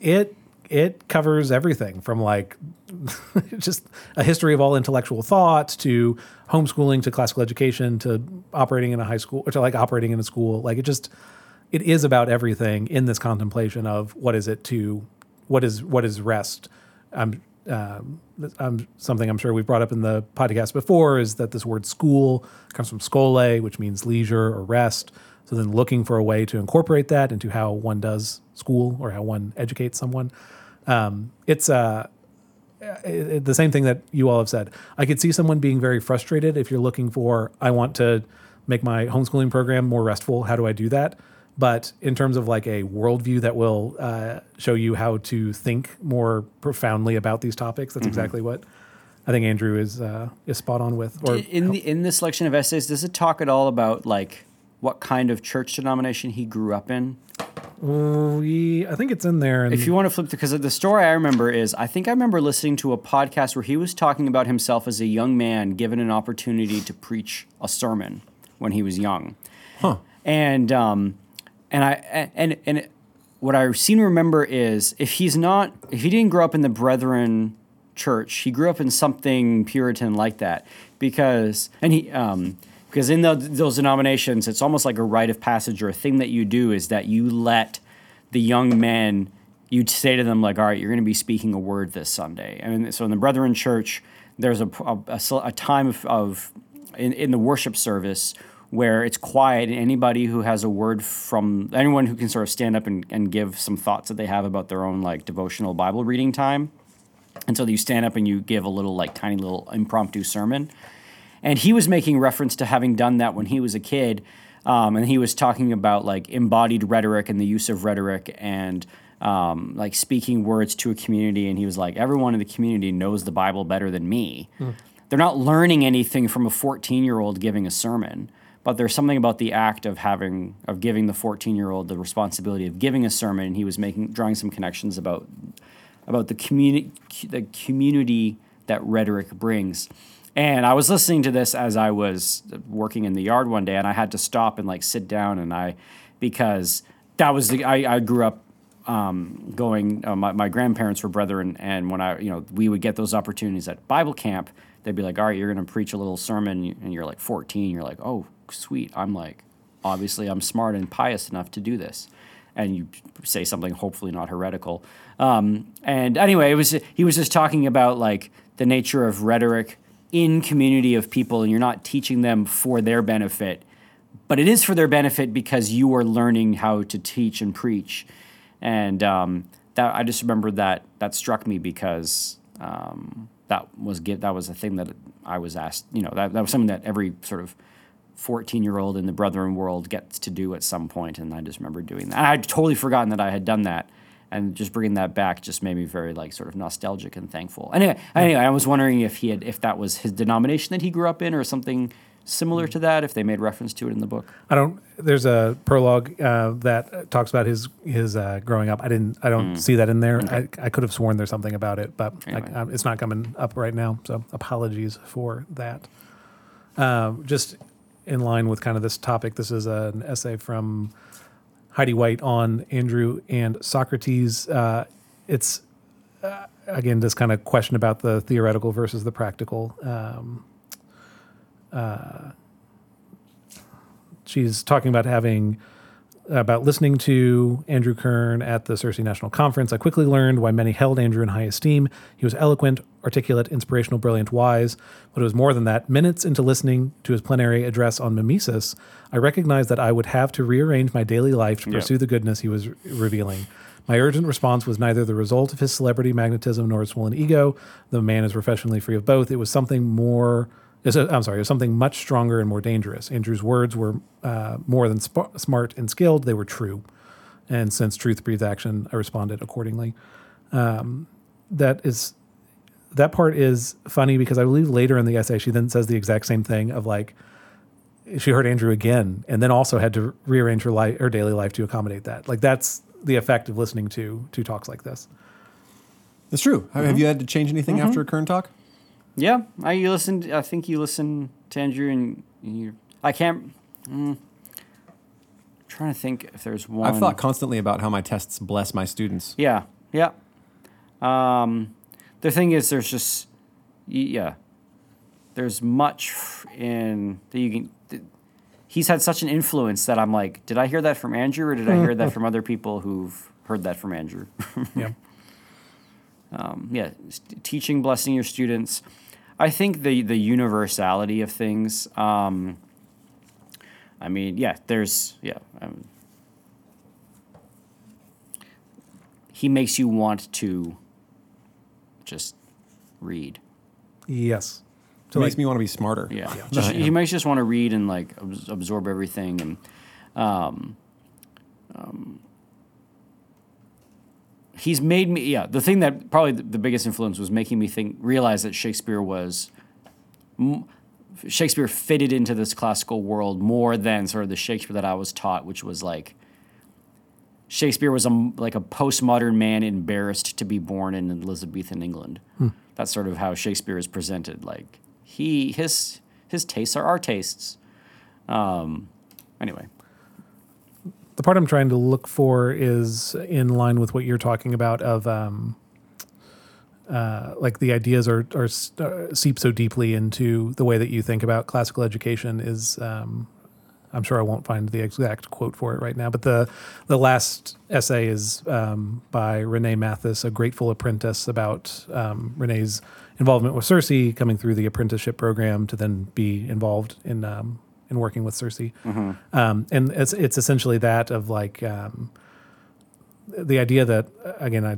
B: it it covers everything from like just a history of all intellectual thought to homeschooling to classical education to operating in a high school or to like operating in a school. Like it just it is about everything in this contemplation of what is it to what is what is rest. I'm um, um, something I'm sure we've brought up in the podcast before is that this word school comes from skole, which means leisure or rest. So then looking for a way to incorporate that into how one does school or how one educates someone. Um, it's uh, it- it- the same thing that you all have said. I could see someone being very frustrated if you're looking for, I want to make my homeschooling program more restful. How do I do that? But in terms of like a worldview that will uh, show you how to think more profoundly about these topics, that's exactly what I think Andrew is uh, is spot on with. Or
A: in the in this selection of essays, does it talk at all about like what kind of church denomination he grew up in?
B: we, I think it's in there.
A: If you want to flip, the because the story I remember is, I think I remember listening to a podcast where he was talking about himself as a young man given an opportunity to preach a sermon when he was young,
C: Huh.
A: and um, and I and and what I seem to remember is if he's not, if he didn't grow up in the Brethren church, he grew up in something Puritan like that, because and he. Um, because in the, those denominations, it's almost like a rite of passage or a thing that you do is that you let the young men, you'd say to them like, "All right, you're going to be speaking a word this Sunday." Mean, so in the Brethren Church, there's a time of, of in, in the worship service where it's quiet, and anybody who has a word from anyone who can sort of stand up and, and give some thoughts that they have about their own like devotional Bible reading time, and so you stand up and you give a little like tiny little impromptu sermon. And he was making reference to having done that when he was a kid. Um, and he was talking about like embodied rhetoric and the use of rhetoric and um, like speaking words to a community. And he was like, everyone in the community knows the Bible better than me. They're not learning anything from a 14 year old giving a sermon, but there's something about the act of having, of giving the 14 year old the responsibility of giving a sermon. And he was making, drawing some connections about about the community the community that rhetoric brings. And I was listening to this as I was working in the yard one day, and I had to stop and like sit down and I because that was the I, I grew up um, going. Uh, my, my grandparents were brethren, and when I, you know, we would get those opportunities at Bible camp. They'd be like, "All right, you're going to preach a little sermon," and you're like 14. You're like, "Oh, sweet." I'm like, obviously, I'm smart and pious enough to do this, and you say something hopefully not heretical. Um, and anyway, it was he was just talking about like the nature of rhetoric in community of people, and you're not teaching them for their benefit but it is for their benefit because you are learning how to teach and preach. And um, that I just remember that that struck me because um, that was that was a thing that I was asked. You know, that, that was something that every sort of 14 year old in the brethren world gets to do at some point, and I just remember doing that. And I'd totally forgotten that I had done that, and just bringing that back just made me very like sort of nostalgic and thankful. Anyway, anyway, I was wondering if he had if that was his denomination that he grew up in or something similar to that if they made reference to it in the book.
B: I don't. There's a prologue uh, that talks about his his uh, growing up. I didn't. I don't see that in there. I, I could have sworn there's something about it, but
A: Anyway.
B: I, um, it's not coming up right now. So apologies for that. Um, just in line with kind of this topic, this is an essay from Heidi White on Andrew and Socrates. Uh, it's uh, again this kind of question about the theoretical versus the practical. Um, she's talking about having about listening to Andrew Kern at the Circe National Conference. I quickly learned why many held Andrew in high esteem. He was eloquent, articulate, inspirational, brilliant, wise. But it was more than that. Minutes into listening to his plenary address on Mimesis, I recognized that I would have to rearrange my daily life to pursue the goodness he was revealing. My urgent response was neither the result of his celebrity magnetism nor his swollen ego. The man is professionally free of both. It was something more. Is I'm sorry, it was something much stronger and more dangerous. Andrew's words were uh, more than sp- smart and skilled; they were true. And since truth breathes action, I responded accordingly. Um, that is that part is funny because I believe later in the essay she then says the exact same thing of like she heard Andrew again and then also had to rearrange her life her daily life to accommodate that. Like that's the effect of listening to to talks like this.
C: It's true. Have- Have you had to change anything after a Kern talk?
A: Yeah, I you listened. I think you listened to Andrew, and you. I can't. Mm, trying to think if there's one.
C: I've thought constantly about how my tests bless my students.
A: Yeah, yeah. Um, the thing is, there's just yeah, there's much in that you can. th- He's had such an influence that I'm like, did I hear that from Andrew, or did I hear that from other people who've heard that from Andrew?
B: Yeah.
A: um, yeah, teaching, blessing your students. I think the the universality of things. Um, I mean, yeah, there's yeah. Um, he makes you want to just read.
B: Yes.
C: It makes me want to be smarter.
A: Yeah, Just, he makes you just want to read and like absorb everything, and um, um, he's made me. Yeah, the thing that probably the, biggest influence was making me think, realize that Shakespeare was. Shakespeare fitted into this classical world more than sort of the Shakespeare that I was taught, which was like Shakespeare was a like a postmodern man embarrassed to be born in Elizabethan England. That's sort of how Shakespeare is presented. Like he his his tastes are our tastes. Um, anyway,
B: the part I'm trying to look for is in line with what you're talking about of um, uh, like the ideas are, are uh, seep so deeply into the way that you think about classical education is um, I'm sure I won't find the exact quote for it right now, but the the last essay is um, by Renee Mathis, a grateful apprentice, about um, Renee's involvement with Circe, coming through the apprenticeship program to then be involved in um, in working with Circe, um, and it's it's essentially that of like um, the idea that again I,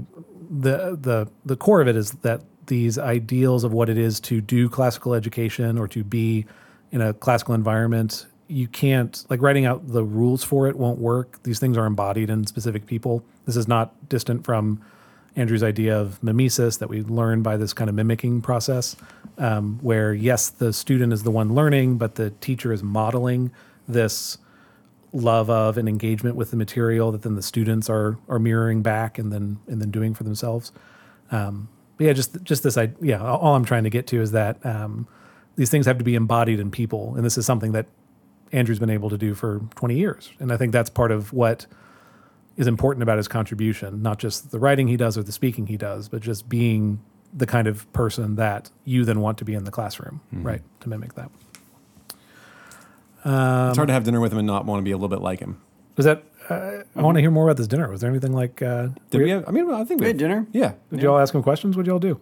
B: the the the core of it is that these ideals of what it is to do classical education or to be in a classical environment you can't like writing out the rules for it won't work. These things are embodied in specific people. This is not distant from andrew's idea of mimesis that we learn by this kind of mimicking process um, where yes the student is the one learning but the teacher is modeling this love of and engagement with the material that then the students are are mirroring back and then and then doing for themselves. Um, but yeah, just just this I yeah, all I'm trying to get to is that um, these things have to be embodied in people, and this is something that Andrew's been able to do for 20 years, and I think that's part of what is important about his contribution, not just the writing he does or the speaking he does, but just being the kind of person that you then want to be in the classroom, right? To mimic that.
C: it's hard to have dinner with him and not want to be a little bit like him.
B: Was that? Uh, I want to hear more about this dinner. Was there anything like? Uh,
C: Did we have? I mean, I think we
A: We had dinner.
C: Yeah.
B: did y'all ask him questions? What'd y'all do?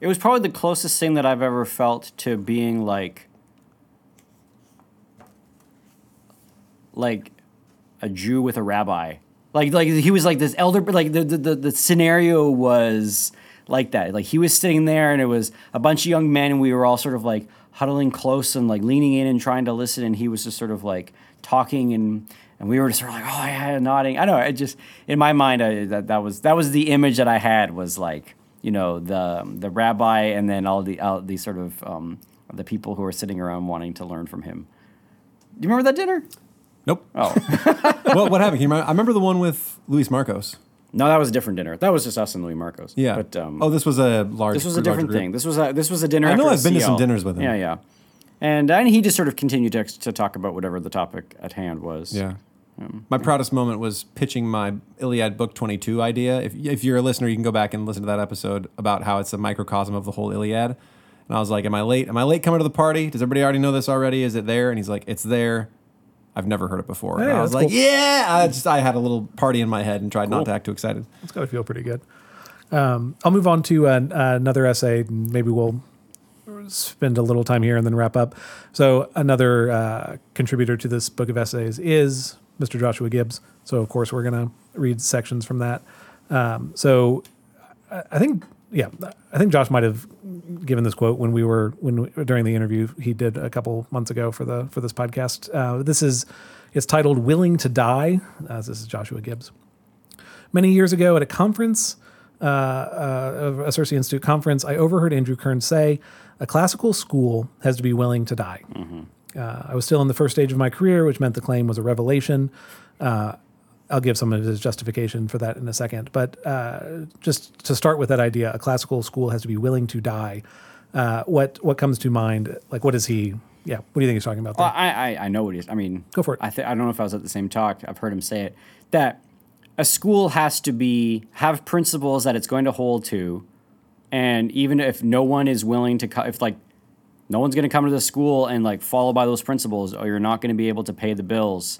A: It was probably the closest thing that I've ever felt to being like like a Jew with a rabbi. Like like he was like this elder like the the, the, the scenario was like that. Like he was sitting there and it was a bunch of young men and we were all sort of like huddling close and like leaning in and trying to listen and he was just sort of like talking and and we were just sort of like oh yeah nodding. I know. It just in my mind I, that that was that was the image that I had was like you know the the rabbi and then all the all the sort of um, the people who are sitting around wanting to learn from him. Do you remember that dinner?
C: Nope.
A: Oh
C: what what happened? Can you remember? I remember the one with Louis Markos.
A: no, that was a different dinner. That was just us and Louis Markos.
C: Yeah.
A: but um,
C: oh, this was a large.
A: this was a different thing. This was a this was a dinner.
C: I know
A: after
C: I've been to some
A: CL.
C: dinners with him.
A: Yeah, yeah, and and he just sort of continued to to talk about whatever the topic at hand was.
C: Yeah. My proudest moment was pitching my Iliad Book 22 idea. If, if you're a listener, you can go back and listen to that episode about how it's a microcosm of the whole Iliad. And I was like, Am I late? Am I late coming to the party? Does everybody already know this already? Is it there? And he's like, It's there. I've never heard it before.
B: Hey,
C: I was like,
B: cool.
C: Yeah. I just I had a little party in my head and tried not to act too excited.
B: It's got to feel pretty good. Um, I'll move on to uh, another essay. and Maybe we'll spend a little time here and then wrap up. So, another uh, contributor to this book of essays is Mr. Joshua Gibbs. So, of course, we're going to read sections from that. Um, so, I think, yeah, I think Josh might have given this quote when we were when we, during the interview he did a couple months ago for the for this podcast. Uh, this is it's titled "Willing to Die." Uh, this is Joshua Gibbs many years ago at a conference, uh, uh, a Circe Institute conference, I overheard Andrew Kern say, "A classical school has to be willing to die." Uh, I was still in the first stage of my career, which meant the claim was a revelation. Uh, I'll give some of his justification for that in a second, but uh, just to start with that idea, a classical school has to be willing to die. Uh, what what comes to mind? Like, what is he? Yeah, what do you think he's talking about? There?
A: Well, I, I I know what he's. I mean,
B: Go for it.
A: I th- I don't know if I was at the same talk. I've heard him say it that a school has to be have principles that it's going to hold to, and even if no one is willing to, co- if like no one's going to come to the school and like follow by those principles, or you're not going to be able to pay the bills.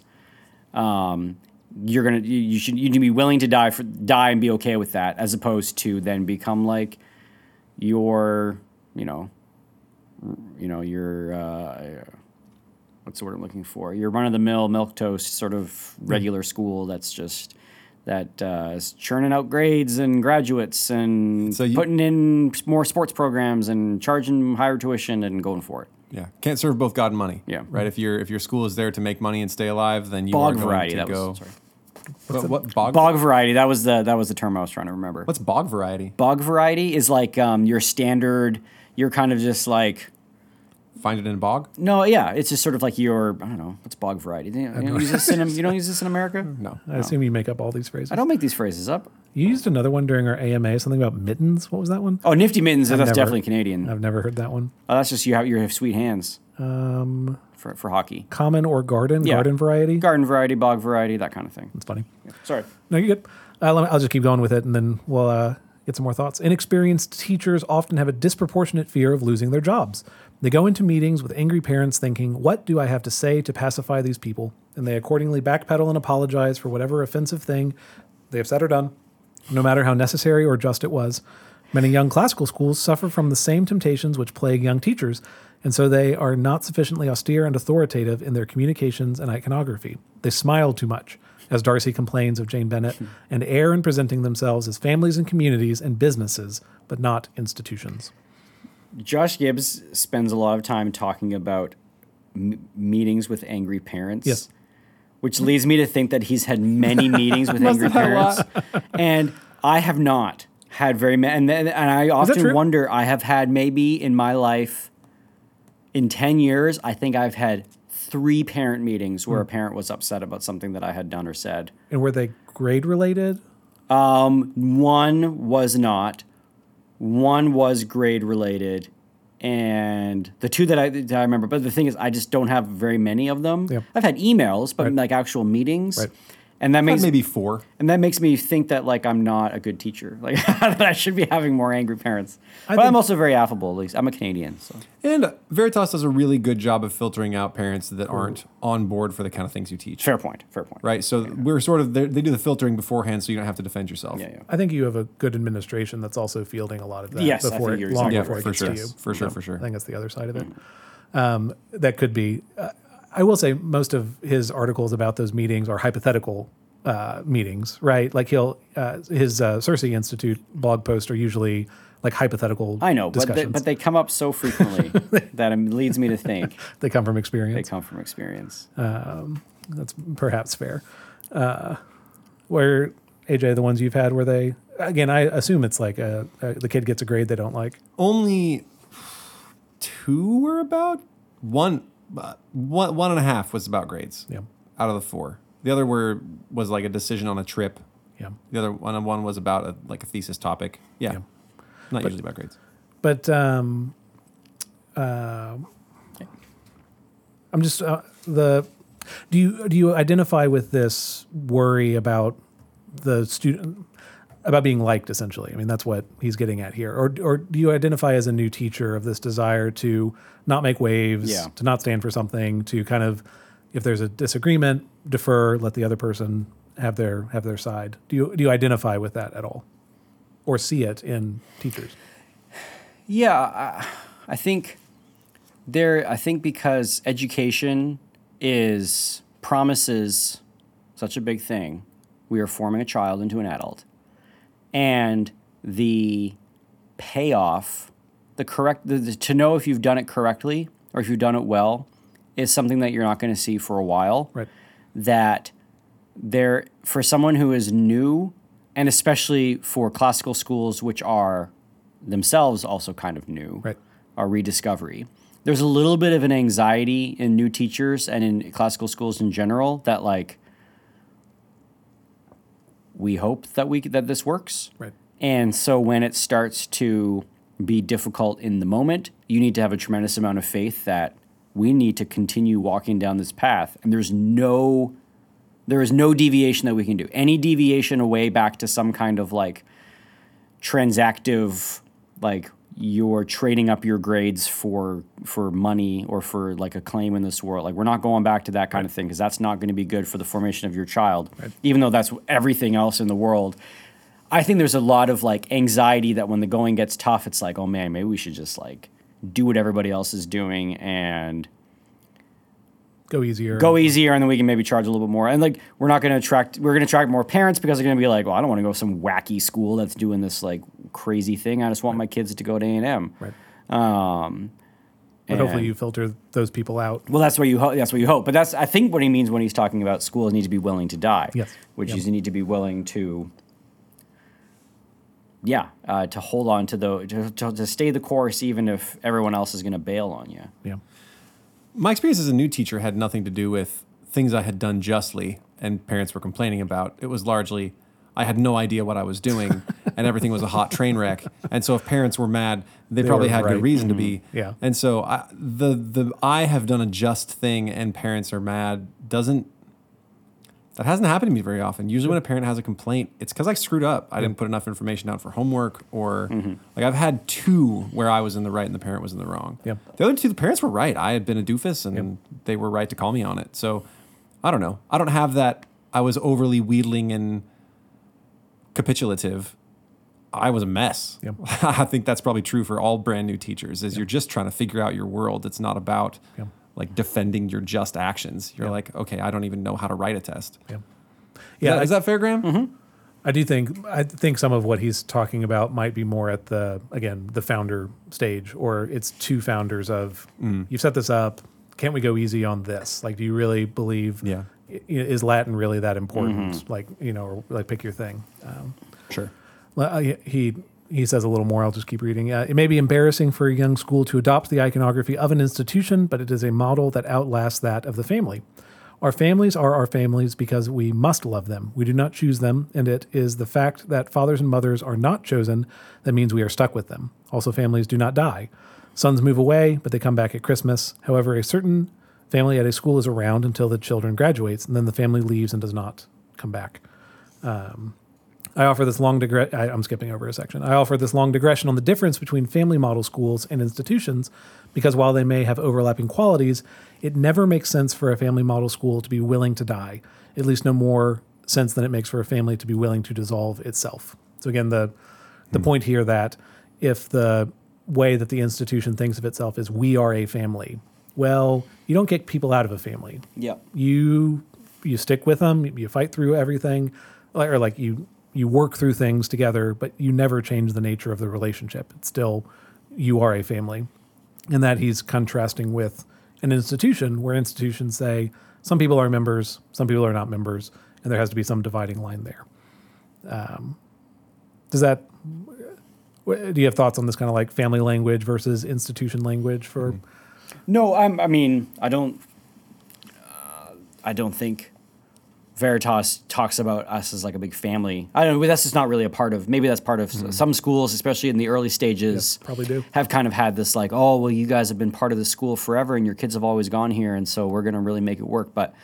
A: Um, you're gonna you, you should you need to be willing to die for die and be okay with that, as opposed to then become like your you know you know your uh, what's the word I'm looking for? Your run of the mill milk toast sort of regular school that's just that uh, is churning out grades and graduates and
C: So you-
A: putting in more sports programs and charging higher tuition and going for it.
C: Yeah. Can't serve both God and money.
A: Yeah.
C: Right. If your if your school is there to make money and stay alive, then you
A: Bog
C: are going
A: variety.
C: to
A: That
C: go.
A: was sorry.
C: What, what bog?
A: Bog variety. That was the that was the term I was trying to remember.
C: What's bog variety?
A: bog variety? Is like um, your standard. You're kind of just like
C: Find it in a bog?
A: no, yeah. It's just sort of like your I don't know what's bog variety. You, you don't use this in you don't use this in America.
C: No.
B: I assume you make up all these phrases.
A: I don't make these phrases up.
B: You used another one during our AMA, something about mittens. What was that one?
A: Oh, nifty mittens. That's
B: never-
A: definitely Canadian.
B: I've never heard that one.
A: Oh, that's just you have you have sweet hands. Um, for for hockey,
B: Common or garden?
A: Yeah.
B: Garden variety?
A: garden variety, bog variety, that kind of thing.
B: That's funny.
A: Sorry.
B: No, you're good. Uh, let me, I'll just keep going with it and then we'll uh, get some more thoughts. Inexperienced teachers often have a disproportionate fear of losing their jobs. They go into meetings with angry parents thinking, What do I have to say to pacify these people? And they accordingly backpedal and apologize for whatever offensive thing they have said or done, no matter how necessary or just it was. Many young classical schools suffer from the same temptations which plague young teachers, and so they are not sufficiently austere and authoritative in their communications and iconography. They smile too much, as Darcy complains of Jane Bennet, hmm. and err in presenting themselves as families and communities and businesses, but not institutions.
A: Josh Gibbs spends a lot of time talking about m- meetings with angry parents.
B: Yes.
A: Which leads me to think that he's had many meetings with angry
C: have had a
A: parents, and I have not had very many. And, and I often wonder. I have had maybe in my life, in ten years, I think I've had three parent meetings where hmm. a parent was upset about something that I had done or said.
B: And were they grade related?
A: Um, one was not. One was grade related, and the two that I, that I remember. But the thing is, I just don't have very many of them.
B: Yeah.
A: I've had emails, but
B: Right.
A: like actual meetings.
B: Right.
A: And that makes
C: maybe four.
A: and that makes me think that like I'm not a good teacher. Like that I should be having more angry parents. but I'm also very affable. At least I'm a Canadian, so
C: And Veritas does a really good job of filtering out parents that aren't on board for the kind of things you teach.
A: fair point. Fair point.
C: Right. So we're sort of they they do the filtering beforehand, so you don't have to defend yourself.
A: Yeah, yeah.
B: I think you have a good administration that's also fielding a lot of that
A: Yes, I
B: before it, long
C: Yeah,
B: before it
C: for
B: gets
C: sure.
B: to you.
C: For sure, for sure.
B: I think that's the other side of it. Um, that could be. Uh, I will say most of his articles about those meetings are hypothetical uh, meetings, right? Like he'll uh, his uh, Circe Institute blog posts are usually like hypothetical.
A: I know, but they, but they come up so frequently that it leads me to think
B: they come from experience.
A: they come from experience.
B: That's perhaps fair. Uh, where AJ, the ones you've had, where they again, I assume it's like a, a, the kid gets a grade they don't like.
C: Only two were about one, uh, one, one and a half was about grades.
B: Yeah,
C: Out of the four, the other were was like a decision on a trip.
B: yeah.
C: The other one one was about a, like a thesis topic. Yeah,
B: Yeah.
C: not usually about grades.
B: But um, uh, I'm just uh, the. Do you do you identify with this worry about the student about being liked? Essentially, I mean that's what he's getting at here. Or or do you identify as a new teacher of this desire to not make waves,
A: Yeah.
B: to not stand for something, to kind of if there's a disagreement, defer, let the other person have their have their side. Do you do you identify with that at all, or see it in teachers?
A: Yeah, I, I think there. I think because education is promises such a big thing, we are forming a child into an adult, and the payoff, the correct, the, the- to know if you've done it correctly or if you've done it well, is something that you're not going to see for a while
B: Right.
A: that there for someone who is new and especially for classical schools which are themselves also kind of new
B: Right.
A: are rediscovery there's a little bit of an anxiety in new teachers and in classical schools in general that like we hope that we that this works
B: Right.
A: and so when it starts to be difficult in the moment, you need to have a tremendous amount of faith that we need to continue walking down this path. And there's no there is no deviation that we can do. Any deviation away back to some kind of like transactive like you're trading up your grades for for money or for like a claim in this world. Like we're not going back to that kind of thing because that's not going to be good for the formation of your child. Even though that's everything else in the world. I think there's a lot of like anxiety that when the going gets tough, it's like, oh man, maybe we should just like do what everybody else is doing and
B: Go easier.
A: go easier, and then we can maybe charge a little bit more. And like, we're not going to attract, we're going to attract more parents because they're going to be like, well, I don't want to go to some wacky school that's doing this like crazy thing. I just want my kids to go to A and M.
B: Right.
A: Um,
B: But hopefully you filter those people out.
A: Well, that's what you hope. That's what you hope. But that's I think what he means when he's talking about schools need to be willing to die.
B: Yes.
A: Which
B: Yep.
A: is you need to be willing to. Yeah, uh, to hold on to the to, to, to stay the course even if everyone else is going to bail on you.
B: Yeah.
C: My experience as a new teacher had nothing to do with things I had done justly and parents were complaining about. It was largely I had no idea what I was doing and everything was a hot train wreck. And so if parents were mad, they,
B: They
C: probably had
B: right.
C: good reason to mm-hmm. be.
B: Yeah.
C: And so I, the the I have done a just thing and parents are mad doesn't that hasn't happened to me very often. Usually when a parent has a complaint, it's because I screwed up. I didn't put enough information out for homework or mm-hmm. like I've had two where I was in the right and the parent was in the wrong.
B: Yep.
C: The other two, the parents were right. I had been a doofus and they were right to call me on it. So I don't know. I don't have that. I was overly wheedling and capitulative. I was a mess.
B: Yep.
C: I think that's probably true for all brand new teachers is you're just trying to figure out your world. It's not about
B: Yep.
C: Like defending your just actions. You're like, okay, I don't even know how to write a test.
B: Yeah.
C: Yeah.
B: Yeah.
C: Is that fair, Graham? Mm-hmm.
B: I do think I think some of what he's talking about might be more at the again the founder stage, or it's two founders of mm. you've set this up. Can't we go easy on this? Like, do you really believe?
C: Yeah.
B: Is Latin really that important? Mm-hmm. Like, you know, or like pick your thing. Um,
C: Sure.
B: he he says a little more. I'll just keep reading. Uh, it may be embarrassing for a young school to adopt the iconography of an institution, but it is a model that outlasts that of the family. Our families are our families because we must love them. We do not choose them, and it is the fact that fathers and mothers are not chosen that means we are stuck with them. Also, families do not die. Sons move away, but they come back at Christmas. However, a certain family at a school is around until the children graduates, and then the family leaves and does not come back. Um, I offer this long digre- I, I'm skipping over a section. I offer this long digression on the difference between family model schools and institutions because while they may have overlapping qualities, it never makes sense for a family model school to be willing to die. At least no more sense than it makes for a family to be willing to dissolve itself. So again, the the hmm. point here that if the way that the institution thinks of itself is we are a family, well, you don't kick people out of a family
A: Yep.
B: you you stick with them you fight through everything or like you you work through things together but you never change the nature of the relationship it's still you are a family and that he's contrasting with an institution where institutions say some people are members some people are not members and there has to be some dividing line there um, does that do you have thoughts on this kind of like family language versus institution language for
A: No, I'm, I mean, I don't. Uh, I don't think Veritas talks about us as like a big family. I don't know. That's just not really a part of. Maybe that's part of s- some schools, especially in the early stages.
B: Yep, probably do.
A: have kind of had this like, oh, well, you guys have been part of the school forever, and your kids have always gone here, and so we're going to really make it work. But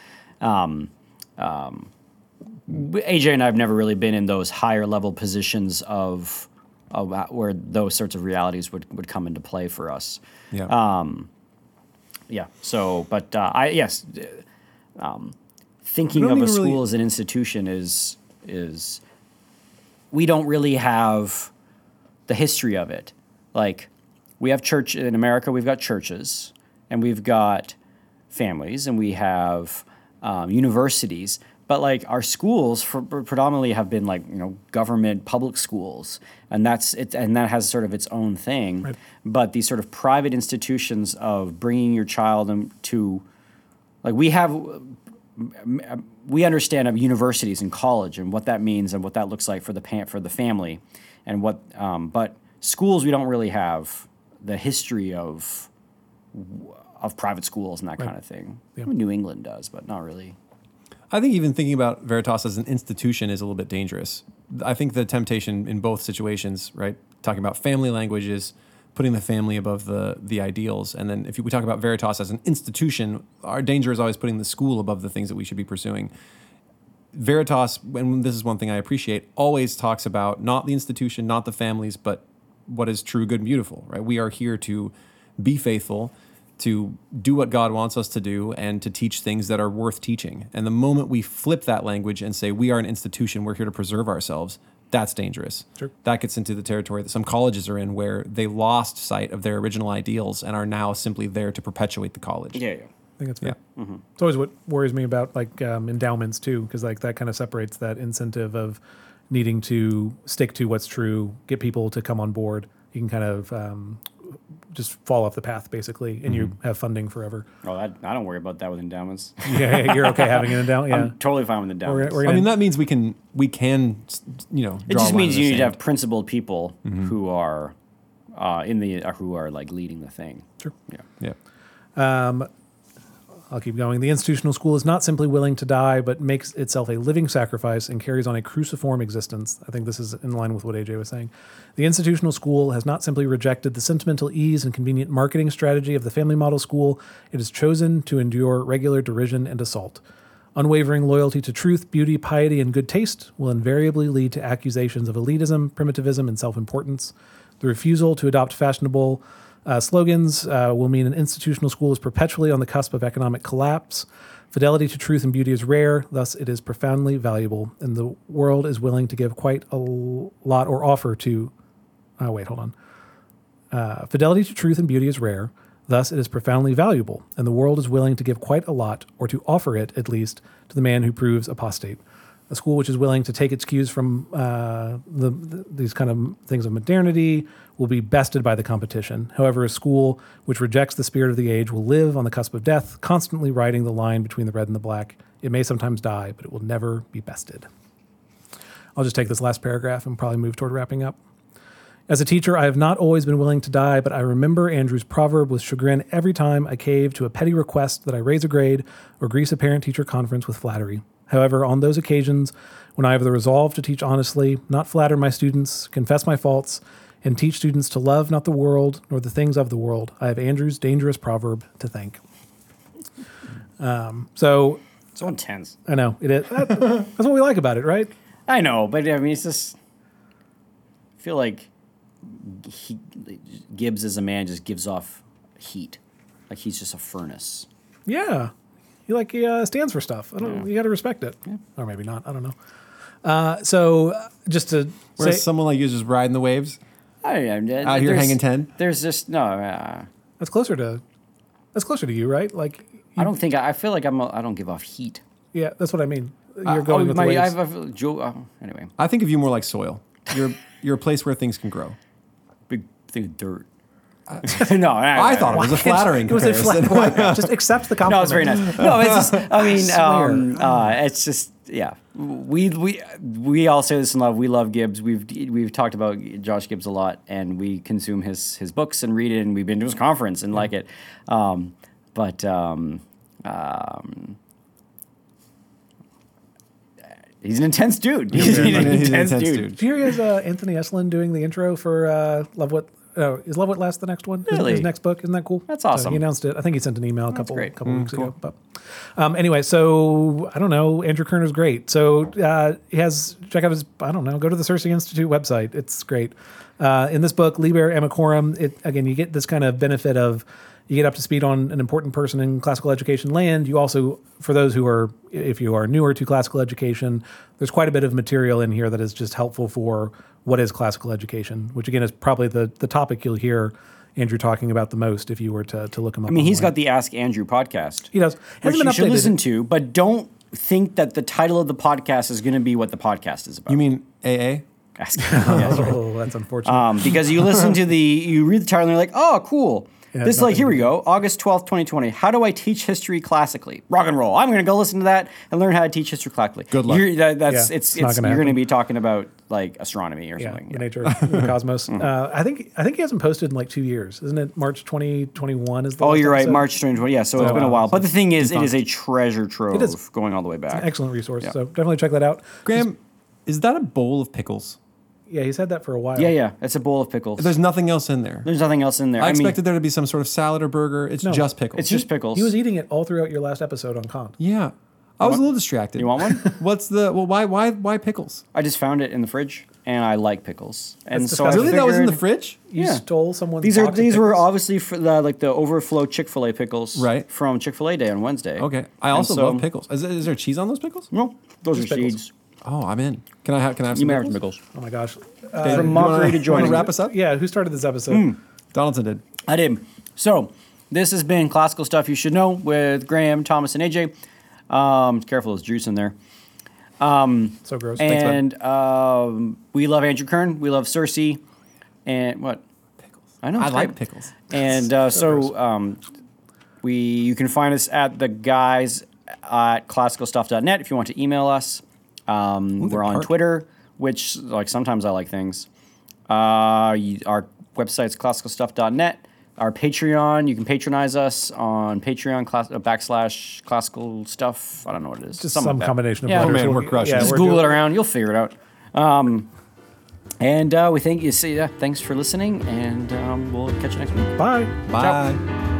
A: um, um, AJ and I have never really been in those higher level positions of, of uh, where those sorts of realities would, would come into play for us
C: Yeah.
A: yeah. So, but uh, I yes, uh, um, thinking of a school
C: really-
A: as an institution is is we don't really have the history of it. Like we have church in America, we've got churches, and we've got families, and we have um, universities. But like our schools, for, predominantly have been like you know government public schools, and that's it, and that has sort of its own thing.
B: Right.
A: But these sort of private institutions of bringing your child to, like we have we understand of universities and college and what that means and what that looks like for the pa- for the family, and what. Um, but schools, we don't really have the history of of private schools and that kind of thing.
B: Yeah.
A: New England does, but not really.
C: I think even thinking about Veritas as an institution is a little bit dangerous. I think the temptation in both situations, right, talking about family languages, putting the family above the the ideals, and then if we talk about Veritas as an institution, our danger is always putting the school above the things that we should be pursuing. Veritas, and this is one thing I appreciate, always talks about not the institution, not the families, but what is true, good, and beautiful. Right? We are here to be faithful, to do what God wants us to do, and to teach things that are worth teaching. And the moment we flip that language and say we are an institution, we're here to preserve ourselves, that's dangerous.
B: Sure.
C: That gets into the territory that some colleges are in, where they lost sight of their original ideals and are now simply there to perpetuate the college.
A: Yeah, yeah.
B: I think that's fair. It's always what worries me about like um, endowments too, because like that kind of separates that incentive of needing to stick to what's true, get people to come on board. You can kind of um, just fall off the path basically, and you have funding forever.
A: Oh, I, I don't worry about that with endowments.
B: yeah, you're okay having an endowment. Yeah,
A: I'm totally fine with
B: we're,
A: endowments.
B: we're
C: I
B: gonna,
C: mean, that means we can we can you know.
A: it just means you need to have principled people who are uh, in the uh, who are like leading the thing.
B: Sure.
A: Yeah.
C: Yeah.
B: I'll keep going. The institutional school is not simply willing to die, but makes itself a living sacrifice and carries on a cruciform existence. I think this is in line with what AJ was saying. The institutional school has not simply rejected the sentimental ease and convenient marketing strategy of the family model school, it has chosen to endure regular derision and assault. Unwavering loyalty to truth, beauty, piety, and good taste will invariably lead to accusations of elitism, primitivism, and self importance. The refusal to adopt fashionable uh, slogans uh, will mean an institutional school is perpetually on the cusp of economic collapse. Fidelity to truth and beauty is rare, thus, it is profoundly valuable, and the world is willing to give quite a lot or offer to. Oh, wait, hold on. Uh, fidelity to truth and beauty is rare, thus, it is profoundly valuable, and the world is willing to give quite a lot, or to offer it at least, to the man who proves apostate. A school which is willing to take its cues from uh, the, the, these kind of things of modernity will be bested by the competition. However, a school which rejects the spirit of the age will live on the cusp of death, constantly riding the line between the red and the black. It may sometimes die, but it will never be bested. I'll just take this last paragraph and probably move toward wrapping up. As a teacher, I have not always been willing to die, but I remember Andrew's proverb with chagrin every time I cave to a petty request that I raise a grade or grease a parent teacher conference with flattery. However, on those occasions when I have the resolve to teach honestly, not flatter my students, confess my faults, and teach students to love not the world nor the things of the world, I have Andrew's dangerous proverb to thank. Um, so
A: So intense.
B: I know it is. That, that's what we like about it, right?
A: I know, but I mean, it's just. I feel like he, Gibbs as a man just gives off heat, like he's just a furnace.
B: Yeah, he like he uh, stands for stuff. I don't. You got to respect it, or maybe not. I don't know. Uh, so uh, just to
C: Whereas
B: say,
C: someone like you is just riding the waves.
A: I don't know.
C: Out here hanging 10?
A: There's just no. Uh,
B: that's closer to that's closer to you, right? Like,
A: I don't think I, I feel like I'm. A, I don't give off heat.
B: yeah, that's what I mean. You're
A: Uh,
B: going
A: oh,
B: with
A: my,
B: the
A: I
B: waves.
A: have a Joe. Uh, anyway,
C: I think of you more like soil. You're you're a place where things can grow.
A: big thing of dirt. no,
C: I thought it was a flattering
B: It was a
C: comparison.
B: flat- why- Just accept the compliment.
A: No, it's very nice. No, it's just. I mean,
B: swear.
A: um, uh, it's just. Yeah, we we we all say this in love. We love Gibbs. We've we've talked about Josh Gibbs a lot, and we consume his his books and read it, and we've been to his conference and like it. Um, but um, um, he's an intense dude. He's, an
C: He's an
A: intense,
C: intense
A: dude.
C: dude.
B: Did you hear uh, Anthony Esolen doing the intro for uh, Love What? Oh, is Love What Last the next one? His-
A: Really?
B: His, next book. Isn't that cool?
A: That's
B: So
A: awesome.
B: he announced it. I think he sent an email a couple couple weeks ago. But um, anyway, so I don't know. Andrew Kern is great. So uh, he has check out his. I don't know. Go to the Circe Institute website. It's great. Uh, in this book, Liber Amicorum, it again you get this kind of benefit of you get up to speed on an important person in classical education land. You also, for those who are, if you are newer to classical education, there's quite a bit of material in here that is just helpful for what is classical education, which again is probably the the topic you'll hear Andrew talking about the most if you were to to look him up.
A: I mean, he's got the Ask Andrew podcast.
B: he does
A: which
B: hasn't
A: you
B: been
A: should listen to, but don't think that the title of the podcast is going to be what the podcast is about.
C: You mean AA?
A: Ask Andrew. Yeah, that's.
B: Oh, that's unfortunate.
A: um, because you listen to the, you read the title and you're like, oh, cool.
B: Yeah,
A: this is like, here we go, August 12th, 2020. How do I teach history classically? Rock and roll. I'm going to go listen to that and learn how to teach history classically.
C: Good luck.
A: You're, that, that's,
B: Yeah,
A: it's,
B: it's
A: it's,
B: gonna
A: you're going to be talking about like astronomy or
B: yeah,
A: something.
B: the
A: Yeah.
B: nature of the cosmos. Uh, I think I think he hasn't posted in like two years, isn't it? March 2021 is the
A: Oh,
B: last
A: you're right.
B: episode?
A: March 2020. Yeah, so it's been a
B: wow.
A: while. But the thing is, it is a treasure trove
B: is.
A: going all the way back.
B: Excellent resource. So definitely check that out.
C: Graham, is that a bowl of pickles?
B: Yeah, he's had that for a while.
A: Yeah, yeah. It's a bowl of pickles.
C: There's nothing else in there.
A: There's nothing else in there.
C: I,
A: I, mean,
C: expected there to be some sort of salad or burger. It's
B: No.
C: just pickles.
A: it's just pickles.
B: He was eating it all throughout your last episode on Con.
C: yeah. I was a little distracted.
A: You want one?
C: What's the well? Why why why pickles?
A: I just found it in the fridge, and I like pickles. And
B: That's
A: so I
B: disgusting.
C: Really, that was in the
A: figured-
C: fridge.
B: You
A: Yeah.
B: stole someone's.
A: These are
B: box of
A: these were
B: pickles.
A: obviously for the, like the overflow Chick Fil A pickles,
C: Right.
A: From Chick Fil A Day on Wednesday.
C: Okay. I
A: And
C: also
A: so-
C: love pickles. Is, is there cheese on those pickles?
A: No, those are
B: pickles.
A: seeds.
C: Oh, I'm in. Can I have? Can I have
A: You
C: some
A: may have
C: pickles?
B: Oh my gosh.
C: Dave,
B: Uh,
A: From
C: you
A: mockery
C: wanna-
A: to
C: you
A: joining.
C: wrap us up?
B: yeah, who started this episode?
A: Hmm.
C: Donaldson did.
A: I did. So this has been classical stuff you should know with Graham, Thomas, and AJ. Um, careful, there's juice in there.
B: So gross. Thanks, bud.
A: And um, we love Andrew Kern. We love Circe. And what?
C: Pickles.
A: I know.
C: I
A: it's
C: like
A: great.
C: pickles.
A: And uh,
B: gross.
A: so um, we you can find us at the guys at classicalstuff.net if you want to email us. Um,
C: Ooh,
A: we're on
C: part-
A: Twitter, which like sometimes I like things. Uh, you, our website's classicalstuff.net. Our Patreon, you can patronize us on Patreon class, uh, backslash classical stuff. I don't know what it is.
B: Just some
A: like that.
B: combination of
A: Yeah,
B: letters.
C: man,
B: We'll-
C: we're crushing
B: yeah,
A: just Google it around. You'll figure it out. Um, and uh, we thank you. See, yeah, thanks for listening, and um, we'll catch you next week.
B: Bye.
C: Bye.